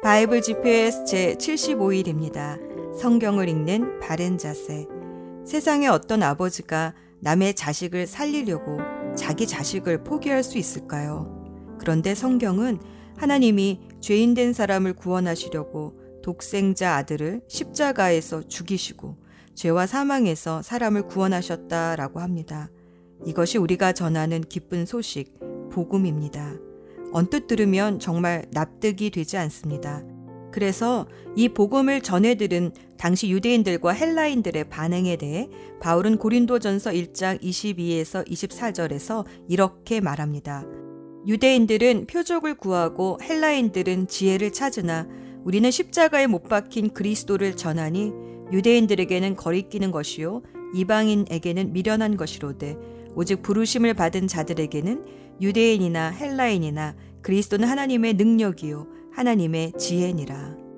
바이블 GPS 제 75일입니다. 성경을 읽는 바른 자세. 세상에 어떤 아버지가 남의 자식을 살리려고 자기 자식을 포기할 수 있을까요? 그런데 성경은 하나님이 죄인된 사람을 구원하시려고 독생자 아들을 십자가에서 죽이시고 죄와 사망에서 사람을 구원하셨다라고 합니다. 이것이 우리가 전하는 기쁜 소식, 복음입니다. 언뜻 들으면 정말 납득이 되지 않습니다. 그래서 이 복음을 전해 들은 당시 유대인들과 헬라인들의 반응에 대해 바울은 고린도전서 1장 22에서 24절에서 이렇게 말합니다. 유대인들은 표적을 구하고 헬라인들은 지혜를 찾으나 우리는 십자가에 못 박힌 그리스도를 전하니 유대인들에게는 거리끼는 것이요 이방인에게는 미련한 것이로되 오직 부르심을 받은 자들에게는 유대인이나 헬라인이나 그리스도는 하나님의 능력이요 하나님의 지혜니라.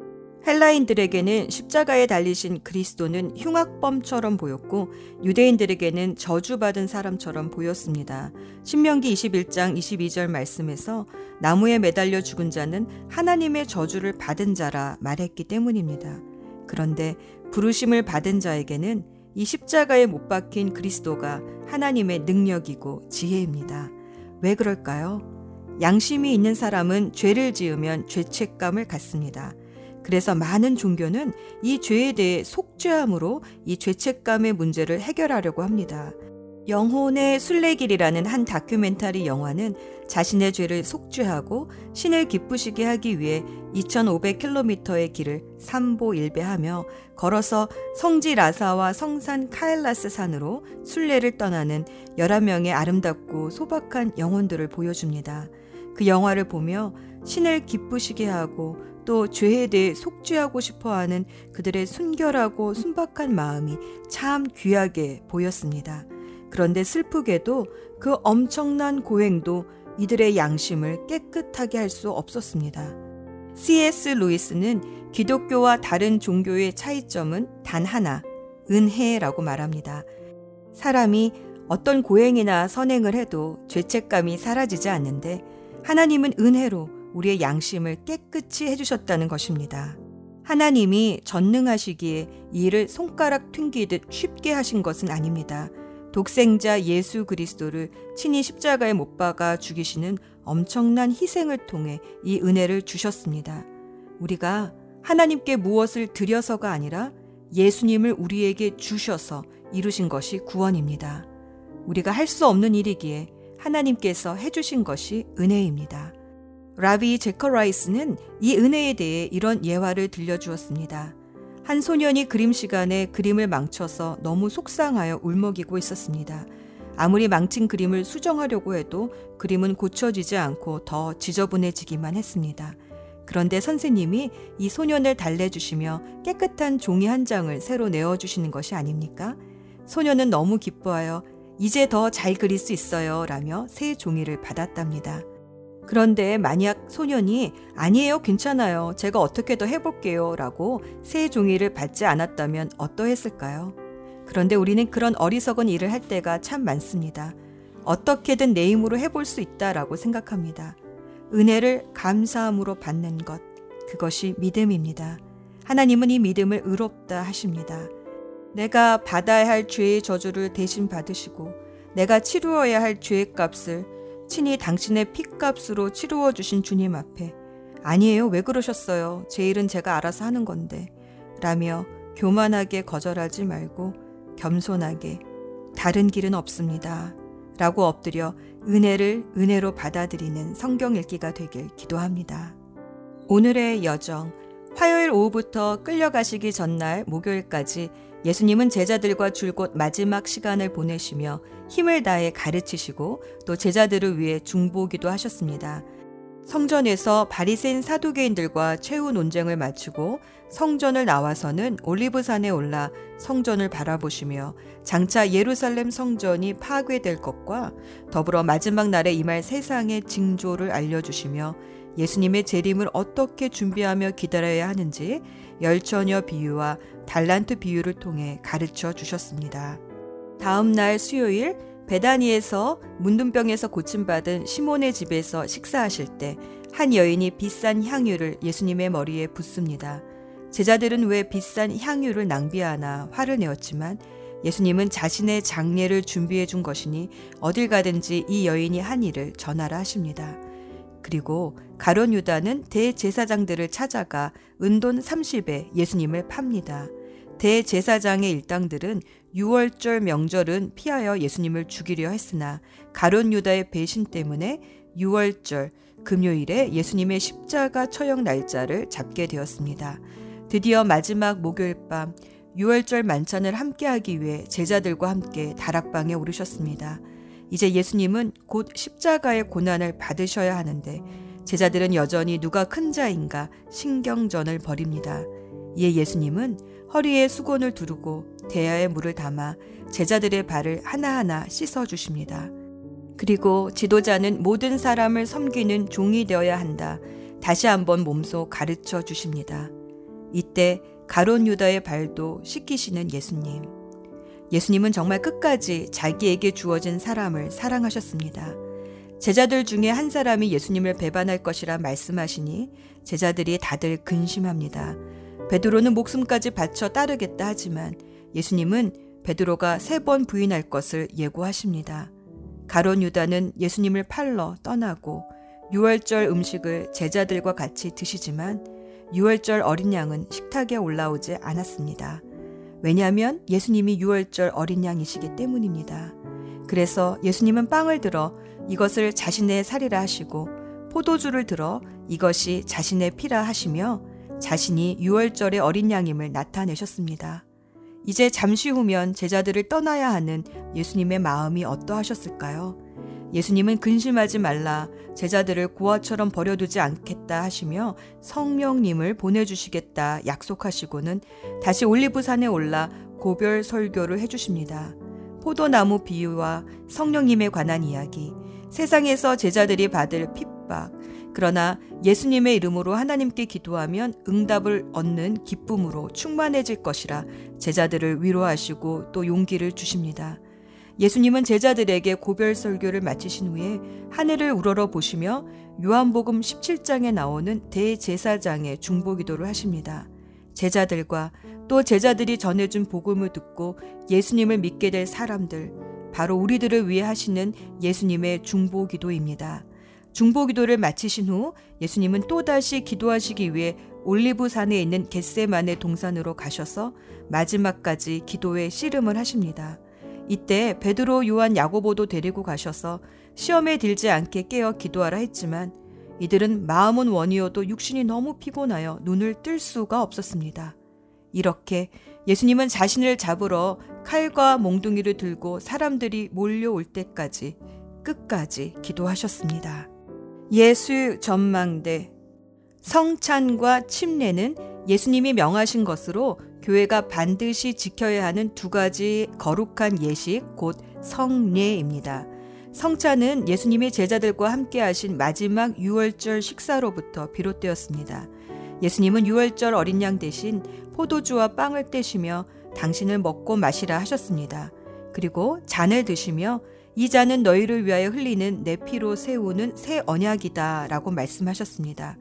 헬라인들에게는 십자가에 달리신 그리스도는 흉악범처럼 보였고 유대인들에게는 저주받은 사람처럼 보였습니다. 신명기 21장 22절 말씀에서 나무에 매달려 죽은 자는 하나님의 저주를 받은 자라 말했기 때문입니다. 그런데 부르심을 받은 자에게는 이 십자가에 못 박힌 그리스도가 하나님의 능력이고 지혜입니다. 왜 그럴까요? 양심이 있는 사람은 죄를 지으면 죄책감을 갖습니다. 그래서 많은 종교는 이 죄에 대해 속죄함으로 이 죄책감의 문제를 해결하려고 합니다. 영혼의 순례길이라는 한 다큐멘터리 영화는 자신의 죄를 속죄하고 신을 기쁘시게 하기 위해 2500km의 길을 삼보일배하며 걸어서 성지 라사와 성산 카엘라스 산으로 순례를 떠나는 11명의 아름답고 소박한 영혼들을 보여줍니다. 그 영화를 보며 신을 기쁘시게 하고 또 죄에 대해 속죄하고 싶어 하는 그들의 순결하고 순박한 마음이 참 귀하게 보였습니다. 그런데 슬프게도 그 엄청난 고행도 이들의 양심을 깨끗하게 할 수 없었습니다. C.S. 루이스는 기독교와 다른 종교의 차이점은 단 하나, 은혜라고 말합니다. 사람이 어떤 고행이나 선행을 해도 죄책감이 사라지지 않는데 하나님은 은혜로 우리의 양심을 깨끗이 해주셨다는 것입니다. 하나님이 전능하시기에 이를 손가락 튕기듯 쉽게 하신 것은 아닙니다. 독생자 예수 그리스도를 친히 십자가에 못 박아 죽이시는 엄청난 희생을 통해 이 은혜를 주셨습니다. 우리가 하나님께 무엇을 드려서가 아니라 예수님을 우리에게 주셔서 이루신 것이 구원입니다. 우리가 할 수 없는 일이기에 하나님께서 해주신 것이 은혜입니다. 라비 제커라이스는 이 은혜에 대해 이런 예화를 들려주었습니다. 한 소년이 그림 시간에 그림을 망쳐서 너무 속상하여 울먹이고 있었습니다. 아무리 망친 그림을 수정하려고 해도 그림은 고쳐지지 않고 더 지저분해지기만 했습니다. 그런데 선생님이 이 소년을 달래주시며 깨끗한 종이 한 장을 새로 내어주시는 것이 아닙니까? 소년은 너무 기뻐하여 이제 더 잘 그릴 수 있어요 라며 새 종이를 받았답니다. 그런데 만약 소년이 아니에요, 괜찮아요. 제가 어떻게 더 해볼게요. 라고 새 종이를 받지 않았다면 어떠했을까요? 그런데 우리는 그런 어리석은 일을 할 때가 참 많습니다. 어떻게든 내 힘으로 해볼 수 있다라고 생각합니다. 은혜를 감사함으로 받는 것, 그것이 믿음입니다. 하나님은 이 믿음을 의롭다 하십니다. 내가 받아야 할 죄의 저주를 대신 받으시고, 내가 치루어야 할 죄의 값을 친히 당신의 피값으로 치루어 주신 주님 앞에 아니에요. 왜 그러셨어요? 제 일은 제가 알아서 하는 건데. 라며 교만하게 거절하지 말고 겸손하게 다른 길은 없습니다. 라고 엎드려 은혜를 은혜로 받아들이는 성경 읽기가 되길 기도합니다. 오늘의 여정. 화요일 오후부터 끌려가시기 전날 목요일까지 예수님은 제자들과 줄곧 마지막 시간을 보내시며 힘을 다해 가르치시고 또 제자들을 위해 중보기도 하셨습니다. 성전에서 바리새인 사두개인들과 최후 논쟁을 마치고 성전을 나와서는 올리브산에 올라 성전을 바라보시며 장차 예루살렘 성전이 파괴될 것과 더불어 마지막 날에 임할 세상의 징조를 알려주시며 예수님의 재림을 어떻게 준비하며 기다려야 하는지 열처녀 비유와 달란트 비유를 통해 가르쳐 주셨습니다. 다음 날 수요일 베다니에서 문둥병에서 고침받은 시몬의 집에서 식사하실 때 한 여인이 비싼 향유를 예수님의 머리에 붓습니다. 제자들은 왜 비싼 향유를 낭비하나 화를 내었지만 예수님은 자신의 장례를 준비해 준 것이니 어딜 가든지 이 여인이 한 일을 전하라 하십니다. 그리고 가론 유다는 대제사장들을 찾아가 은돈 30에 예수님을 팝니다. 대제사장의 일당들은 6월절 명절은 피하여 예수님을 죽이려 했으나 가론 유다의 배신 때문에 6월절 금요일에 예수님의 십자가 처형 날짜를 잡게 되었습니다. 드디어 마지막 목요일 밤 6월절 만찬을 함께하기 위해 제자들과 함께 다락방에 오르셨습니다. 이제 예수님은 곧 십자가의 고난을 받으셔야 하는데 제자들은 여전히 누가 큰 자인가 신경전을 벌입니다. 이에 예수님은 허리에 수건을 두르고 대야에 물을 담아 제자들의 발을 하나하나 씻어 주십니다. 그리고 지도자는 모든 사람을 섬기는 종이 되어야 한다. 다시 한번 몸소 가르쳐 주십니다. 이때 가론 유다의 발도 씻기시는 예수님. 예수님은 정말 끝까지 자기에게 주어진 사람을 사랑하셨습니다. 제자들 중에 한 사람이 예수님을 배반할 것이라 말씀하시니 제자들이 다들 근심합니다. 베드로는 목숨까지 바쳐 따르겠다 하지만 예수님은 베드로가 세 번 부인할 것을 예고하십니다. 가론 유다는 예수님을 팔러 떠나고 6월절 음식을 제자들과 같이 드시지만 6월절 어린 양은 식탁에 올라오지 않았습니다. 왜냐하면 예수님이 6월절 어린 양이시기 때문입니다. 그래서 예수님은 빵을 들어 이것을 자신의 살이라 하시고 포도주를 들어 이것이 자신의 피라 하시며 자신이 6월절의 어린 양임을 나타내셨습니다. 이제 잠시 후면 제자들을 떠나야 하는 예수님의 마음이 어떠하셨을까요? 예수님은 근심하지 말라 제자들을 고아처럼 버려두지 않겠다 하시며 성령님을 보내주시겠다 약속하시고는 다시 올리브산에 올라 고별 설교를 해주십니다. 포도나무 비유와 성령님에 관한 이야기, 세상에서 제자들이 받을 핍박, 그러나 예수님의 이름으로 하나님께 기도하면 응답을 얻는 기쁨으로 충만해질 것이라 제자들을 위로하시고 또 용기를 주십니다. 예수님은 제자들에게 고별 설교를 마치신 후에 하늘을 우러러 보시며 요한복음 17장에 나오는 대제사장의 중보 기도를 하십니다. 제자들과 또 제자들이 전해준 복음을 듣고 예수님을 믿게 될 사람들, 바로 우리들을 위해 하시는 예수님의 중보 기도입니다. 중보 기도를 마치신 후 예수님은 또다시 기도하시기 위해 올리브 산에 있는 겟세만의 동산으로 가셔서 마지막까지 기도에 씨름을 하십니다. 이때 베드로, 요한, 야고보도 데리고 가셔서 시험에 들지 않게 깨어 기도하라 했지만 이들은 마음은 원이어도 육신이 너무 피곤하여 눈을 뜰 수가 없었습니다. 이렇게 예수님은 자신을 잡으러 칼과 몽둥이를 들고 사람들이 몰려올 때까지 끝까지 기도하셨습니다. 예수 전망대 성찬과 침례는 예수님이 명하신 것으로 교회가 반드시 지켜야 하는 두 가지 거룩한 예식, 곧 성례입니다. 성찬은 예수님의 제자들과 함께 하신 마지막 6월절 식사로부터 비롯되었습니다. 예수님은 6월절 어린 양 대신 포도주와 빵을 떼시며 당신을 먹고 마시라 하셨습니다. 그리고 잔을 드시며 이 잔은 너희를 위하여 흘리는 내 피로 세우는 새 언약이다 라고 말씀하셨습니다.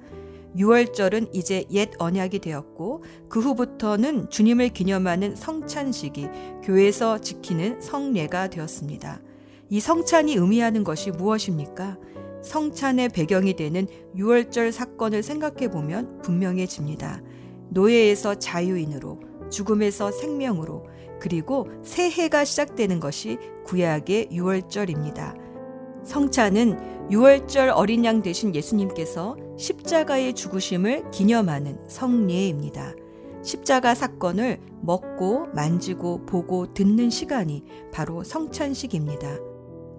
6월절은 이제 옛 언약이 되었고 그 후부터는 주님을 기념하는 성찬식이 교회에서 지키는 성례가 되었습니다. 이 성찬이 의미하는 것이 무엇입니까? 성찬의 배경이 되는 6월절 사건을 생각해 보면 분명해집니다. 노예에서 자유인으로, 죽음에서 생명으로, 그리고 새해가 시작되는 것이 구약의 6월절입니다. 성찬은 6월절 어린 양 대신 예수님께서 십자가의 죽으심을 기념하는 성례입니다. 십자가 사건을 먹고 만지고 보고 듣는 시간이 바로 성찬식입니다.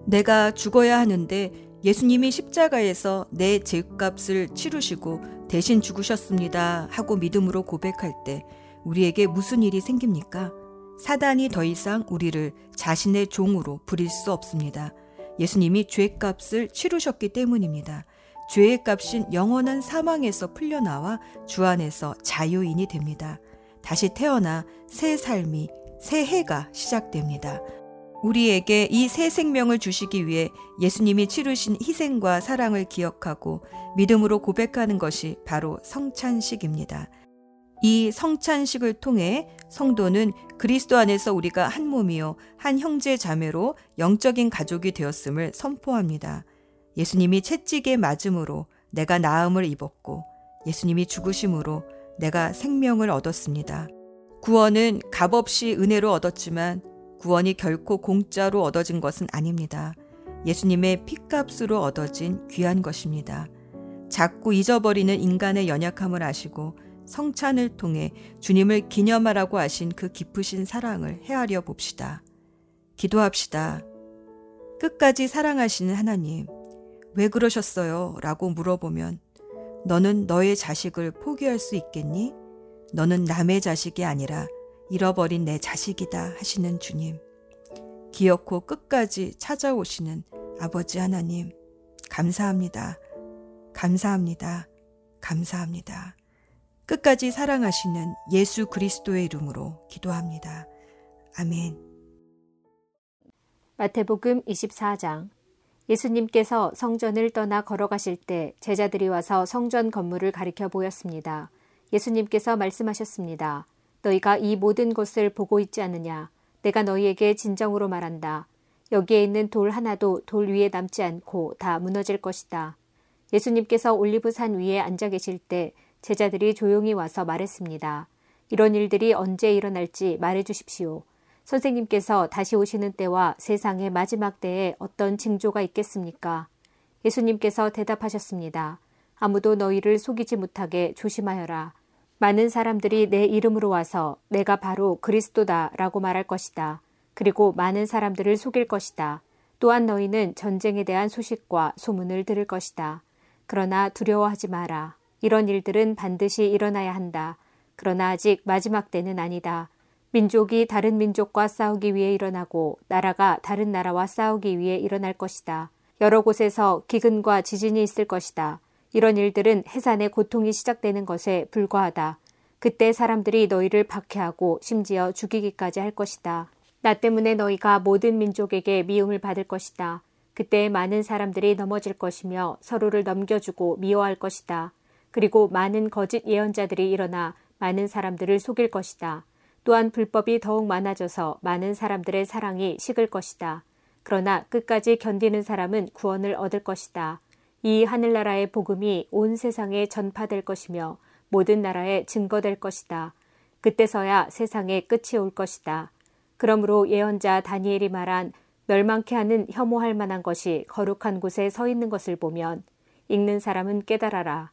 내가 죽어야 하는데 예수님이 십자가에서 내 죄값을 치르시고 대신 죽으셨습니다 하고 믿음으로 고백할 때 우리에게 무슨 일이 생깁니까? 사단이 더 이상 우리를 자신의 종으로 부릴 수 없습니다. 예수님이 죄값을 치르셨기 때문입니다. 죄의 값인 영원한 사망에서 풀려나와 주 안에서 자유인이 됩니다. 다시 태어나 새 삶이, 새 해가 시작됩니다. 우리에게 이 새 생명을 주시기 위해 예수님이 치르신 희생과 사랑을 기억하고 믿음으로 고백하는 것이 바로 성찬식입니다. 이 성찬식을 통해 성도는 그리스도 안에서 우리가 한 몸이요, 한 형제 자매로 영적인 가족이 되었음을 선포합니다. 예수님이 채찍에 맞음으로 내가 나음을 입었고, 예수님이 죽으심으로 내가 생명을 얻었습니다. 구원은 값없이 은혜로 얻었지만 구원이 결코 공짜로 얻어진 것은 아닙니다. 예수님의 피값으로 얻어진 귀한 것입니다. 자꾸 잊어버리는 인간의 연약함을 아시고 성찬을 통해 주님을 기념하라고 하신 그 깊으신 사랑을 헤아려 봅시다. 기도합시다. 끝까지 사랑하시는 하나님, 왜 그러셨어요? 라고 물어보면 너는 너의 자식을 포기할 수 있겠니? 너는 남의 자식이 아니라 잃어버린 내 자식이다 하시는 주님. 기어코 끝까지 찾아오시는 아버지 하나님, 감사합니다. 감사합니다. 감사합니다. 끝까지 사랑하시는 예수 그리스도의 이름으로 기도합니다. 아멘. 마태복음 24장 예수님께서 성전을 떠나 걸어가실 때 제자들이 와서 성전 건물을 가리켜 보였습니다. 예수님께서 말씀하셨습니다. 너희가 이 모든 것을 보고 있지 않느냐? 내가 너희에게 진정으로 말한다. 여기에 있는 돌 하나도 돌 위에 남지 않고 다 무너질 것이다. 예수님께서 올리브산 위에 앉아 계실 때 제자들이 조용히 와서 말했습니다. 이런 일들이 언제 일어날지 말해 주십시오. 선생님께서 다시 오시는 때와 세상의 마지막 때에 어떤 징조가 있겠습니까? 예수님께서 대답하셨습니다. 아무도 너희를 속이지 못하게 조심하여라. 많은 사람들이 내 이름으로 와서 내가 바로 그리스도다 라고 말할 것이다. 그리고 많은 사람들을 속일 것이다. 또한 너희는 전쟁에 대한 소식과 소문을 들을 것이다. 그러나 두려워하지 마라. 이런 일들은 반드시 일어나야 한다. 그러나 아직 마지막 때는 아니다. 민족이 다른 민족과 싸우기 위해 일어나고 나라가 다른 나라와 싸우기 위해 일어날 것이다. 여러 곳에서 기근과 지진이 있을 것이다. 이런 일들은 해산의 고통이 시작되는 것에 불과하다. 그때 사람들이 너희를 박해하고 심지어 죽이기까지 할 것이다. 나 때문에 너희가 모든 민족에게 미움을 받을 것이다. 그때 많은 사람들이 넘어질 것이며 서로를 넘겨주고 미워할 것이다. 그리고 많은 거짓 예언자들이 일어나 많은 사람들을 속일 것이다. 또한 불법이 더욱 많아져서 많은 사람들의 사랑이 식을 것이다. 그러나 끝까지 견디는 사람은 구원을 얻을 것이다. 이 하늘나라의 복음이 온 세상에 전파될 것이며 모든 나라에 증거될 것이다. 그때서야 세상의 끝이 올 것이다. 그러므로 예언자 다니엘이 말한 멸망케 하는 혐오할 만한 것이 거룩한 곳에 서 있는 것을 보면 읽는 사람은 깨달아라.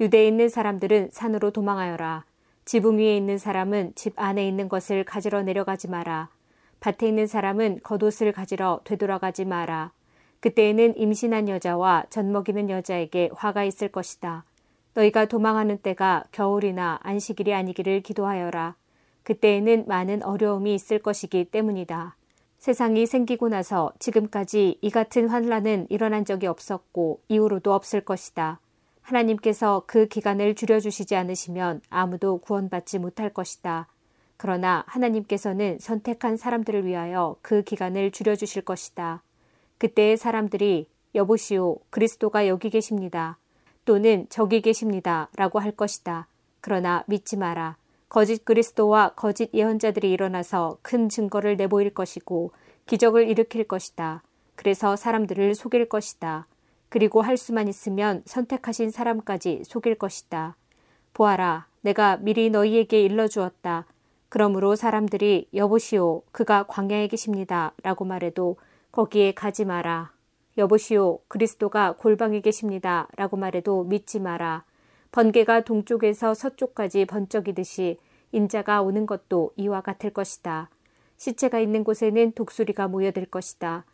유대에 있는 사람들은 산으로 도망하여라. 지붕 위에 있는 사람은 집 안에 있는 것을 가지러 내려가지 마라. 밭에 있는 사람은 겉옷을 가지러 되돌아가지 마라. 그때에는 임신한 여자와 젖먹이는 여자에게 화가 있을 것이다. 너희가 도망하는 때가 겨울이나 안식일이 아니기를 기도하여라. 그때에는 많은 어려움이 있을 것이기 때문이다. 세상이 생기고 나서 지금까지 이 같은 환란은 일어난 적이 없었고 이후로도 없을 것이다. 하나님께서 그 기간을 줄여주시지 않으시면 아무도 구원받지 못할 것이다. 그러나 하나님께서는 선택한 사람들을 위하여 그 기간을 줄여주실 것이다. 그때의 사람들이 여보시오, 그리스도가 여기 계십니다. 또는 저기 계십니다. 라고 할 것이다. 그러나 믿지 마라. 거짓 그리스도와 거짓 예언자들이 일어나서 큰 증거를 내보일 것이고 기적을 일으킬 것이다. 그래서 사람들을 속일 것이다. 그리고 할 수만 있으면 선택하신 사람까지 속일 것이다. 보아라, 내가 미리 너희에게 일러주었다. 그러므로 사람들이 여보시오, 그가 광야에 계십니다. 라고 말해도 거기에 가지 마라. 여보시오, 그리스도가 골방에 계십니다. 라고 말해도 믿지 마라. 번개가 동쪽에서 서쪽까지 번쩍이듯이 인자가 오는 것도 이와 같을 것이다. 시체가 있는 곳에는 독수리가 모여들 것이다.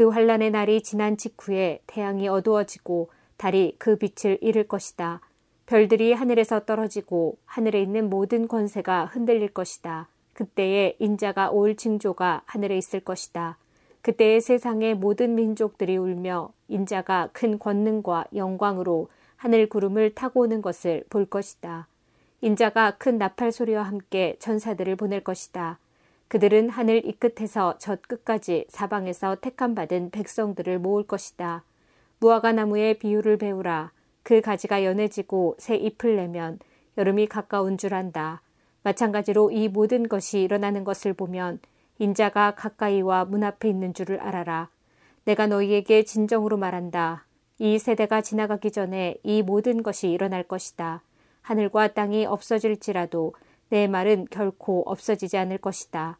그 환란의 날이 지난 직후에 태양이 어두워지고 달이 그 빛을 잃을 것이다. 별들이 하늘에서 떨어지고 하늘에 있는 모든 권세가 흔들릴 것이다. 그때에 인자가 올 징조가 하늘에 있을 것이다. 그때의 세상의 모든 민족들이 울며 인자가 큰 권능과 영광으로 하늘 구름을 타고 오는 것을 볼 것이다. 인자가 큰 나팔 소리와 함께 전사들을 보낼 것이다. 그들은 하늘 이 끝에서 저 끝까지 사방에서 택함 받은 백성들을 모을 것이다. 무화과 나무의 비유를 배우라. 그 가지가 연해지고 새 잎을 내면 여름이 가까운 줄 안다. 마찬가지로 이 모든 것이 일어나는 것을 보면 인자가 가까이와 문 앞에 있는 줄을 알아라. 내가 너희에게 진정으로 말한다. 이 세대가 지나가기 전에 이 모든 것이 일어날 것이다. 하늘과 땅이 없어질지라도 내 말은 결코 없어지지 않을 것이다.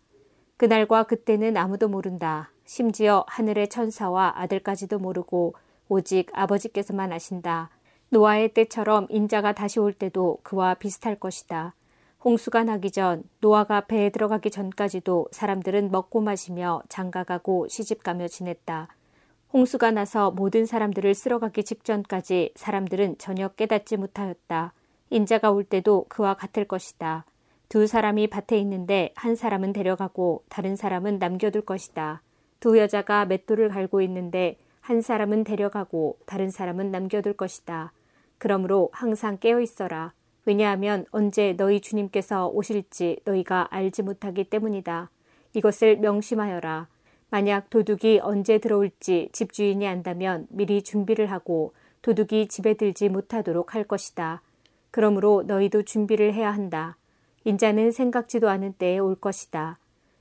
그날과 그때는 아무도 모른다. 심지어 하늘의 천사와 아들까지도 모르고 오직 아버지께서만 아신다. 노아의 때처럼 인자가 다시 올 때도 그와 비슷할 것이다. 홍수가 나기 전 노아가 배에 들어가기 전까지도 사람들은 먹고 마시며 장가가고 시집가며 지냈다. 홍수가 나서 모든 사람들을 쓸어가기 직전까지 사람들은 전혀 깨닫지 못하였다. 인자가 올 때도 그와 같을 것이다. 두 사람이 밭에 있는데 한 사람은 데려가고 다른 사람은 남겨둘 것이다. 두 여자가 맷돌을 갈고 있는데 한 사람은 데려가고 다른 사람은 남겨둘 것이다. 그러므로 항상 깨어 있어라. 왜냐하면 언제 너희 주님께서 오실지 너희가 알지 못하기 때문이다. 이것을 명심하여라. 만약 도둑이 언제 들어올지 집주인이 안다면 미리 준비를 하고 도둑이 집에 들지 못하도록 할 것이다. 그러므로 너희도 준비를 해야 한다. 인자는 생각지도 않은 때에 올 것이다.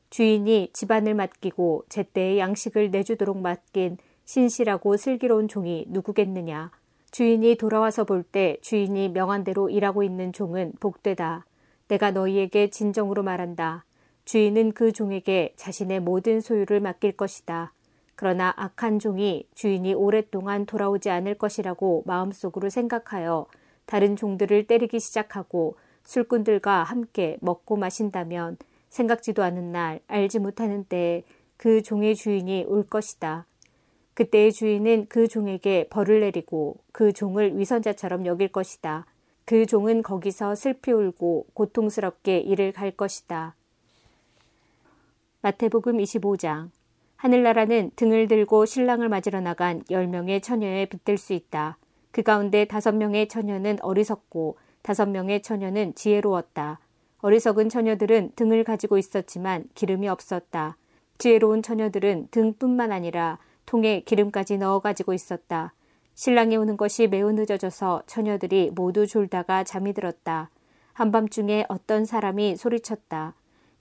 주인이 집안을 맡기고 제때에 양식을 내주도록 맡긴 신실하고 슬기로운 종이 누구겠느냐. 주인이 돌아와서 볼 때 주인이 명한 대로 일하고 있는 종은 복되다. 내가 너희에게 진정으로 말한다. 주인은 그 종에게 자신의 모든 소유를 맡길 것이다. 그러나 악한 종이 주인이 오랫동안 돌아오지 않을 것이라고 마음속으로 생각하여 다른 종들을 때리기 시작하고 술꾼들과 함께 먹고 마신다면 생각지도 않은 날 알지 못하는 때에 그 종의 주인이 올 것이다. 그때의 주인은 그 종에게 벌을 내리고 그 종을 위선자처럼 여길 것이다. 그 종은 거기서 슬피 울고 고통스럽게 일을 갈 것이다. 마태복음 25장 하늘나라는 등을 들고 신랑을 맞으러 나간 10명의 처녀에 빗댈 수 있다. 그 가운데 5명의 처녀는 어리석고 5명의 처녀는 지혜로웠다. 어리석은 처녀들은 등을 가지고 있었지만 기름이 없었다. 지혜로운 처녀들은 등뿐만 아니라 통에 기름까지 넣어 가지고 있었다. 신랑이 오는 것이 매우 늦어져서 처녀들이 모두 졸다가 잠이 들었다. 한밤중에 어떤 사람이 소리쳤다.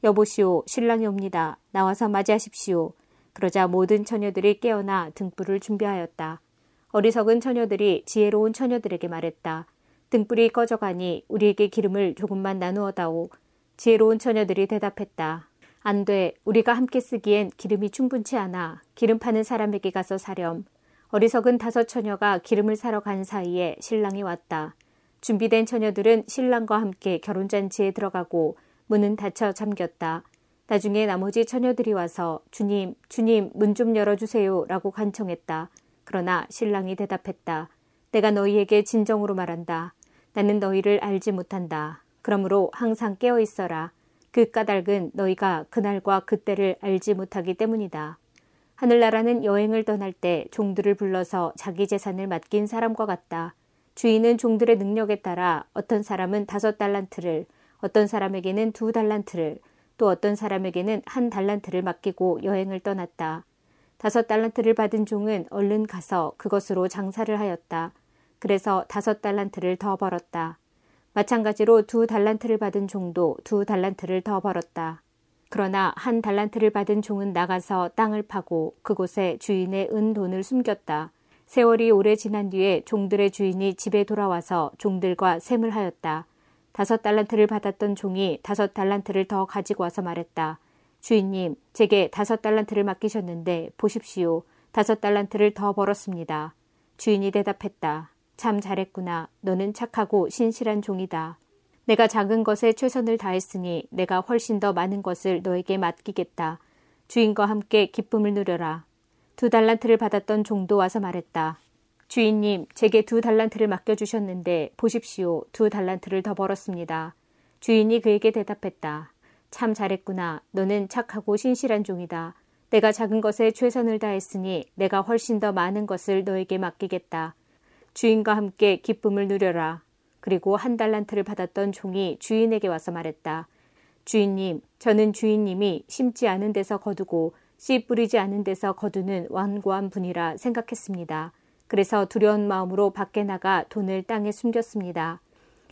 여보시오, 신랑이 옵니다. 나와서 맞이하십시오. 그러자 모든 처녀들이 깨어나 등불을 준비하였다. 어리석은 처녀들이 지혜로운 처녀들에게 말했다. 등불이 꺼져가니 우리에게 기름을 조금만 나누어 다오. 지혜로운 처녀들이 대답했다. 안 돼. 우리가 함께 쓰기엔 기름이 충분치 않아. 기름 파는 사람에게 가서 사렴. 어리석은 다섯 처녀가 기름을 사러 간 사이에 신랑이 왔다. 준비된 처녀들은 신랑과 함께 결혼잔치에 들어가고 문은 닫혀 잠겼다. 나중에 나머지 처녀들이 와서 주님, 주님, 문 좀 열어주세요. 라고 간청했다. 그러나 신랑이 대답했다. 내가 너희에게 진정으로 말한다. 나는 너희를 알지 못한다. 그러므로 항상 깨어 있어라. 그 까닭은 너희가 그날과 그때를 알지 못하기 때문이다. 하늘나라는 여행을 떠날 때 종들을 불러서 자기 재산을 맡긴 사람과 같다. 주인은 종들의 능력에 따라 어떤 사람은 다섯 달란트를, 어떤 사람에게는 두 달란트를, 또 어떤 사람에게는 한 달란트를 맡기고 여행을 떠났다. 다섯 달란트를 받은 종은 얼른 가서 그것으로 장사를 하였다. 그래서 다섯 달란트를 더 벌었다. 마찬가지로 두 달란트를 받은 종도 두 달란트를 더 벌었다. 그러나 한 달란트를 받은 종은 나가서 땅을 파고 그곳에 주인의 은 돈을 숨겼다. 세월이 오래 지난 뒤에 종들의 주인이 집에 돌아와서 종들과 셈을 하였다. 다섯 달란트를 받았던 종이 다섯 달란트를 더 가지고 와서 말했다. 주인님, 제게 다섯 달란트를 맡기셨는데 보십시오. 다섯 달란트를 더 벌었습니다. 주인이 대답했다. 참 잘했구나. 너는 착하고 신실한 종이다. 내가 작은 것에 최선을 다했으니 내가 훨씬 더 많은 것을 너에게 맡기겠다. 주인과 함께 기쁨을 누려라. 두 달란트를 받았던 종도 와서 말했다. 주인님, 제게 두 달란트를 맡겨주셨는데 보십시오. 두 달란트를 더 벌었습니다. 주인이 그에게 대답했다. 참 잘했구나. 너는 착하고 신실한 종이다. 내가 작은 것에 최선을 다했으니 내가 훨씬 더 많은 것을 너에게 맡기겠다. 주인과 함께 기쁨을 누려라. 그리고 한 달란트를 받았던 종이 주인에게 와서 말했다. 주인님, 저는 주인님이 심지 않은 데서 거두고 씨 뿌리지 않은 데서 거두는 완고한 분이라 생각했습니다. 그래서 두려운 마음으로 밖에 나가 돈을 땅에 숨겼습니다.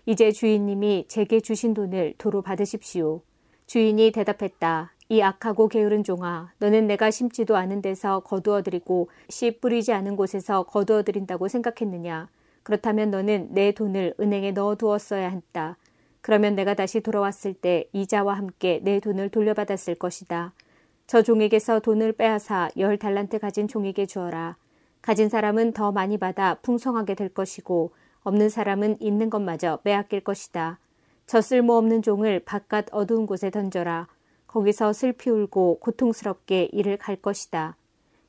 이제 주인님이 제게 주신 돈을 도로 받으십시오. 주인이 대답했다. 이 악하고 게으른 종아, 너는 내가 심지도 않은 데서 거두어드리고 씨 뿌리지 않은 곳에서 거두어드린다고 생각했느냐? 그렇다면 너는 내 돈을 은행에 넣어두었어야 했다. 그러면 내가 다시 돌아왔을 때 이자와 함께 내 돈을 돌려받았을 것이다. 저 종에게서 돈을 빼앗아 열 달란트 가진 종에게 주어라. 가진 사람은 더 많이 받아 풍성하게 될 것이고 없는 사람은 있는 것마저 빼앗길 것이다. 저 쓸모없는 종을 바깥 어두운 곳에 던져라. 거기서 슬피 울고 고통스럽게 이를 갈 것이다.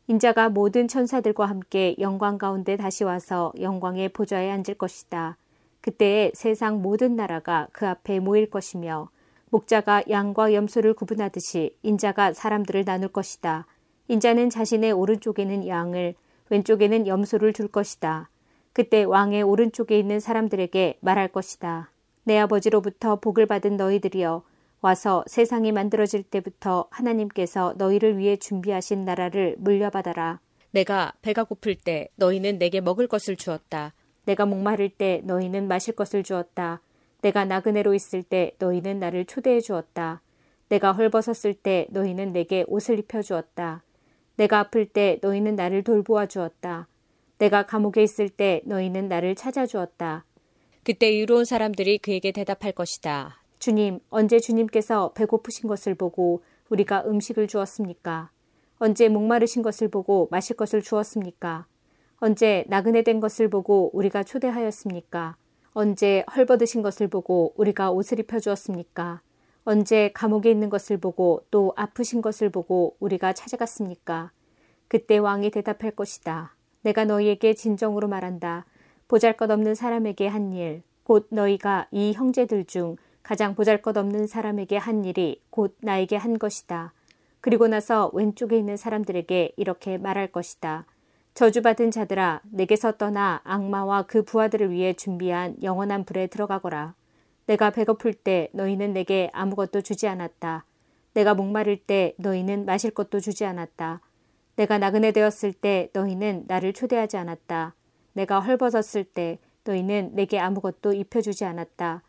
인자가 모든 천사들과 함께 영광 가운데 다시 와서 영광의 보좌에 앉을 것이다. 그때에 세상 모든 나라가 그 앞에 모일 것이며 목자가 양과 염소를 구분하듯이 인자가 사람들을 나눌 것이다. 인자는 자신의 오른쪽에는 양을 왼쪽에는 염소를 둘 것이다. 그때 왕의 오른쪽에 있는 사람들에게 말할 것이다. 내 아버지로부터 복을 받은 너희들이여 와서 세상이 만들어질 때부터 하나님께서 너희를 위해 준비하신 나라를 물려받아라. 내가 배가 고플 때 너희는 내게 먹을 것을 주었다. 내가 목마를 때 너희는 마실 것을 주었다. 내가 나그네로 있을 때 너희는 나를 초대해 주었다. 내가 헐벗었을 때 너희는 내게 옷을 입혀 주었다. 내가 아플 때 너희는 나를 돌보아 주었다. 내가 감옥에 있을 때 너희는 나를 찾아 주었다. 그때 의로운 사람들이 그에게 대답할 것이다. 주님, 언제 주님께서 배고프신 것을 보고 우리가 음식을 주었습니까? 언제 목마르신 것을 보고 마실 것을 주었습니까? 언제 나그네 된 것을 보고 우리가 초대하였습니까? 언제 헐벗으신 것을 보고 우리가 옷을 입혀 주었습니까? 언제 감옥에 있는 것을 보고 또 아프신 것을 보고 우리가 찾아갔습니까? 그때 왕이 대답할 것이다. 내가 너희에게 진정으로 말한다. 보잘 것 없는 사람에게 한 일, 곧 너희가 이 형제들 중 가장 보잘 것 없는 사람에게 한 일이 곧 나에게 한 것이다. 그리고 나서 왼쪽에 있는 사람들에게 이렇게 말할 것이다. 저주받은 자들아, 내게서 떠나 악마와 그 부하들을 위해 준비한 영원한 불에 들어가거라. 내가 배고플 때 너희는 내게 아무것도 주지 않았다. 내가 목마를 때 너희는 마실 것도 주지 않았다. 내가 나그네 되었을 때 너희는 나를 초대하지 않았다. 내가 헐벗었을 때 너희는 내게 아무것도 입혀주지 않았다.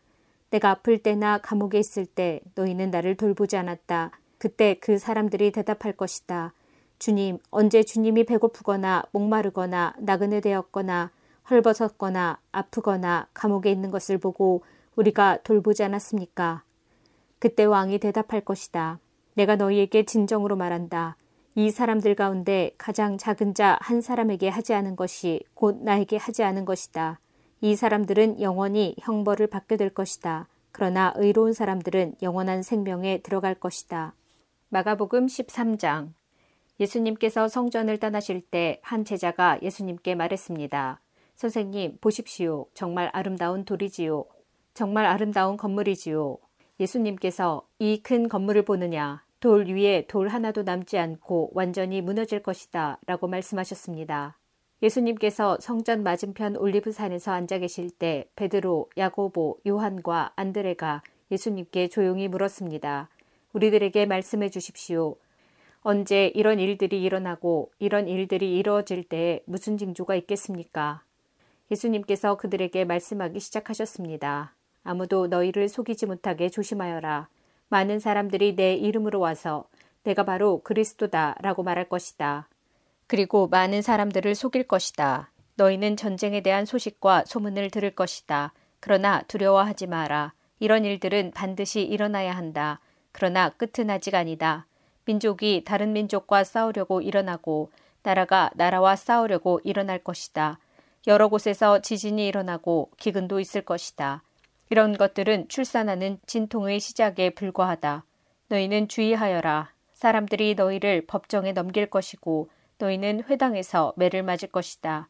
내가 아플 때나 감옥에 있을 때 너희는 나를 돌보지 않았다. 그때 그 사람들이 대답할 것이다. 주님, 언제 주님이 배고프거나 목마르거나 나그네 되었거나 헐벗었거나 아프거나 감옥에 있는 것을 보고 우리가 돌보지 않았습니까? 그때 왕이 대답할 것이다. 내가 너희에게 진정으로 말한다. 이 사람들 가운데 가장 작은 자 한 사람에게 하지 않은 것이 곧 나에게 하지 않은 것이다. 이 사람들은 영원히 형벌을 받게 될 것이다. 그러나 의로운 사람들은 영원한 생명에 들어갈 것이다. 마가복음 13장 예수님께서 성전을 떠나실 때 한 제자가 예수님께 말했습니다. 선생님, 보십시오. 정말 아름다운 돌이지요. 정말 아름다운 건물이지요. 예수님께서 이 큰 건물을 보느냐? 돌 위에 돌 하나도 남지 않고 완전히 무너질 것이다. 라고 말씀하셨습니다. 예수님께서 성전 맞은편 올리브산에서 앉아 계실 때 베드로, 야고보, 요한과 안드레가 예수님께 조용히 물었습니다. 우리들에게 말씀해 주십시오. 언제 이런 일들이 일어나고 이런 일들이 이루어질 때 무슨 징조가 있겠습니까? 예수님께서 그들에게 말씀하기 시작하셨습니다. 아무도 너희를 속이지 못하게 조심하여라. 많은 사람들이 내 이름으로 와서 내가 바로 그리스도다 라고 말할 것이다. 그리고 많은 사람들을 속일 것이다. 너희는 전쟁에 대한 소식과 소문을 들을 것이다. 그러나 두려워하지 마라. 이런 일들은 반드시 일어나야 한다. 그러나 끝은 아직 아니다. 민족이 다른 민족과 싸우려고 일어나고 나라가 나라와 싸우려고 일어날 것이다. 여러 곳에서 지진이 일어나고 기근도 있을 것이다. 이런 것들은 출산하는 진통의 시작에 불과하다. 너희는 주의하여라. 사람들이 너희를 법정에 넘길 것이고 너희는 회당에서 매를 맞을 것이다.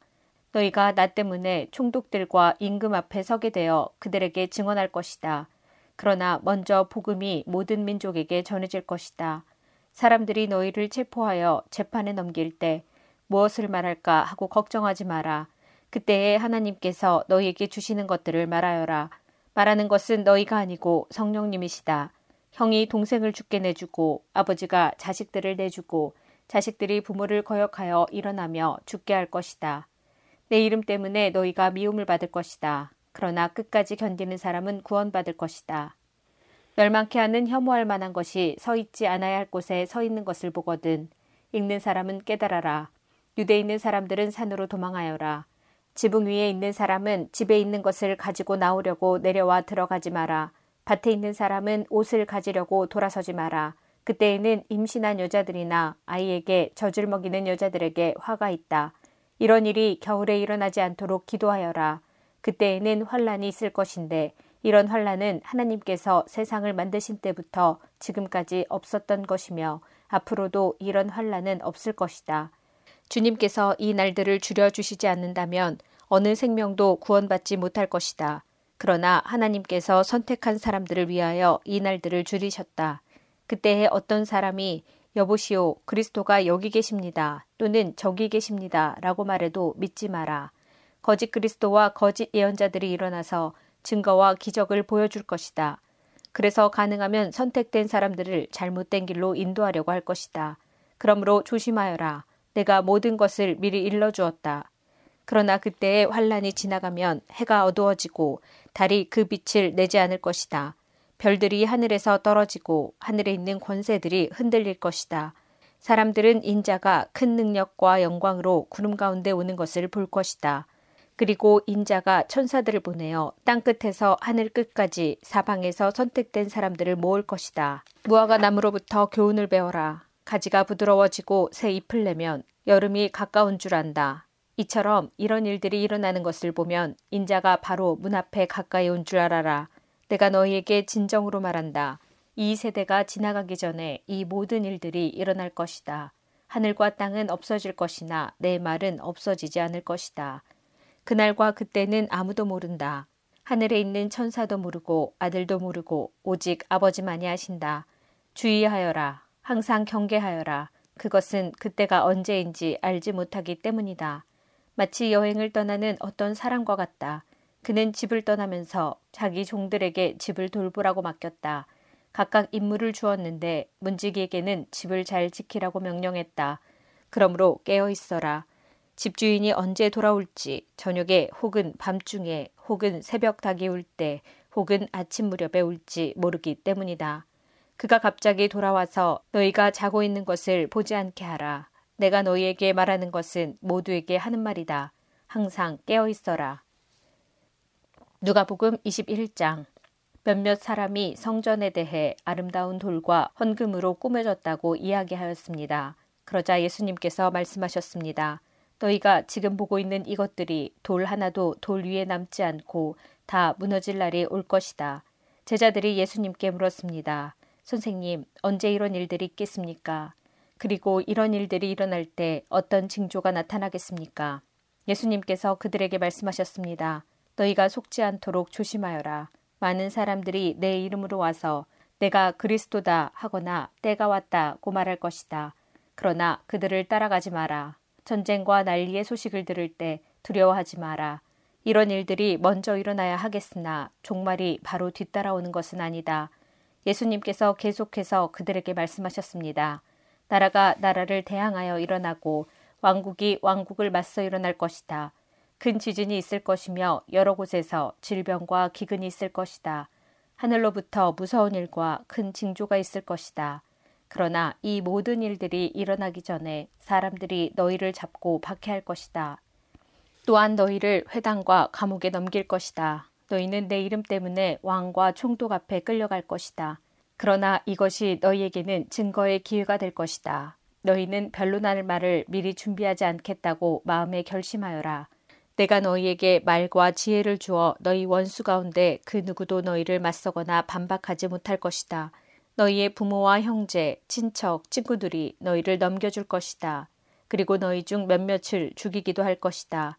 너희가 나 때문에 총독들과 임금 앞에 서게 되어 그들에게 증언할 것이다. 그러나 먼저 복음이 모든 민족에게 전해질 것이다. 사람들이 너희를 체포하여 재판에 넘길 때 무엇을 말할까 하고 걱정하지 마라. 그때에 하나님께서 너희에게 주시는 것들을 말하여라. 말하는 것은 너희가 아니고 성령님이시다. 형이 동생을 죽게 내주고 아버지가 자식들을 내주고 자식들이 부모를 거역하여 일어나며 죽게 할 것이다. 내 이름 때문에 너희가 미움을 받을 것이다. 그러나 끝까지 견디는 사람은 구원받을 것이다. 멸망케 하는 혐오할 만한 것이 서 있지 않아야 할 곳에 서 있는 것을 보거든 읽는 사람은 깨달아라. 유대에 있는 사람들은 산으로 도망하여라. 지붕 위에 있는 사람은 집에 있는 것을 가지고 나오려고 내려와 들어가지 마라. 밭에 있는 사람은 옷을 가지려고 돌아서지 마라. 그때에는 임신한 여자들이나 아이에게 젖을 먹이는 여자들에게 화가 있다. 이런 일이 겨울에 일어나지 않도록 기도하여라. 그때에는 환란이 있을 것인데 이런 환란은 하나님께서 세상을 만드신 때부터 지금까지 없었던 것이며 앞으로도 이런 환란은 없을 것이다. 주님께서 이 날들을 줄여 주시지 않는다면 어느 생명도 구원받지 못할 것이다. 그러나 하나님께서 선택한 사람들을 위하여 이 날들을 줄이셨다. 그때에 어떤 사람이 여보시오, 그리스도가 여기 계십니다. 또는 저기 계십니다. 라고 말해도 믿지 마라. 거짓 그리스도와 거짓 예언자들이 일어나서 증거와 기적을 보여줄 것이다. 그래서 가능하면 선택된 사람들을 잘못된 길로 인도하려고 할 것이다. 그러므로 조심하여라. 내가 모든 것을 미리 일러주었다. 그러나 그때의 환란이 지나가면 해가 어두워지고 달이 그 빛을 내지 않을 것이다. 별들이 하늘에서 떨어지고 하늘에 있는 권세들이 흔들릴 것이다. 사람들은 인자가 큰 능력과 영광으로 구름 가운데 오는 것을 볼 것이다. 그리고 인자가 천사들을 보내어 땅 끝에서 하늘 끝까지 사방에서 선택된 사람들을 모을 것이다. 무화과 나무로부터 교훈을 배워라. 가지가 부드러워지고 새 잎을 내면 여름이 가까운 줄 안다. 이처럼 이런 일들이 일어나는 것을 보면 인자가 바로 문 앞에 가까이 온 줄 알아라. 내가 너희에게 진정으로 말한다. 이 세대가 지나가기 전에 이 모든 일들이 일어날 것이다. 하늘과 땅은 없어질 것이나 내 말은 없어지지 않을 것이다. 그날과 그때는 아무도 모른다. 하늘에 있는 천사도 모르고 아들도 모르고 오직 아버지만이 아신다. 주의하여라. 항상 경계하여라. 그것은 그때가 언제인지 알지 못하기 때문이다. 마치 여행을 떠나는 어떤 사람과 같다. 그는 집을 떠나면서 자기 종들에게 집을 돌보라고 맡겼다. 각각 임무를 주었는데 문지기에게는 집을 잘 지키라고 명령했다. 그러므로 깨어 있어라. 집주인이 언제 돌아올지 저녁에 혹은 밤중에 혹은 새벽 닭이 울 때 혹은 아침 무렵에 올지 모르기 때문이다. 그가 갑자기 돌아와서 너희가 자고 있는 것을 보지 않게 하라. 내가 너희에게 말하는 것은 모두에게 하는 말이다. 항상 깨어 있어라. 누가복음 21장 몇몇 사람이 성전에 대해 아름다운 돌과 헌금으로 꾸며졌다고 이야기하였습니다. 그러자 예수님께서 말씀하셨습니다. 너희가 지금 보고 있는 이것들이 돌 하나도 돌 위에 남지 않고 다 무너질 날이 올 것이다. 제자들이 예수님께 물었습니다. 선생님, 언제 이런 일들이 있겠습니까? 그리고 이런 일들이 일어날 때 어떤 징조가 나타나겠습니까? 예수님께서 그들에게 말씀하셨습니다. 너희가 속지 않도록 조심하여라. 많은 사람들이 내 이름으로 와서 내가 그리스도다 하거나 때가 왔다고 말할 것이다. 그러나 그들을 따라가지 마라. 전쟁과 난리의 소식을 들을 때 두려워하지 마라. 이런 일들이 먼저 일어나야 하겠으나 종말이 바로 뒤따라오는 것은 아니다. 예수님께서 계속해서 그들에게 말씀하셨습니다. 나라가 나라를 대항하여 일어나고 왕국이 왕국을 맞서 일어날 것이다. 큰 지진이 있을 것이며 여러 곳에서 질병과 기근이 있을 것이다. 하늘로부터 무서운 일과 큰 징조가 있을 것이다. 그러나 이 모든 일들이 일어나기 전에 사람들이 너희를 잡고 박해할 것이다. 또한 너희를 회당과 감옥에 넘길 것이다. 너희는 내 이름 때문에 왕과 총독 앞에 끌려갈 것이다. 그러나 이것이 너희에게는 증거의 기회가 될 것이다. 너희는 변론할 말을 미리 준비하지 않겠다고 마음에 결심하여라. 내가 너희에게 말과 지혜를 주어 너희 원수 가운데 그 누구도 너희를 맞서거나 반박하지 못할 것이다. 너희의 부모와 형제, 친척, 친구들이 너희를 넘겨줄 것이다. 그리고 너희 중 몇몇을 죽이기도 할 것이다.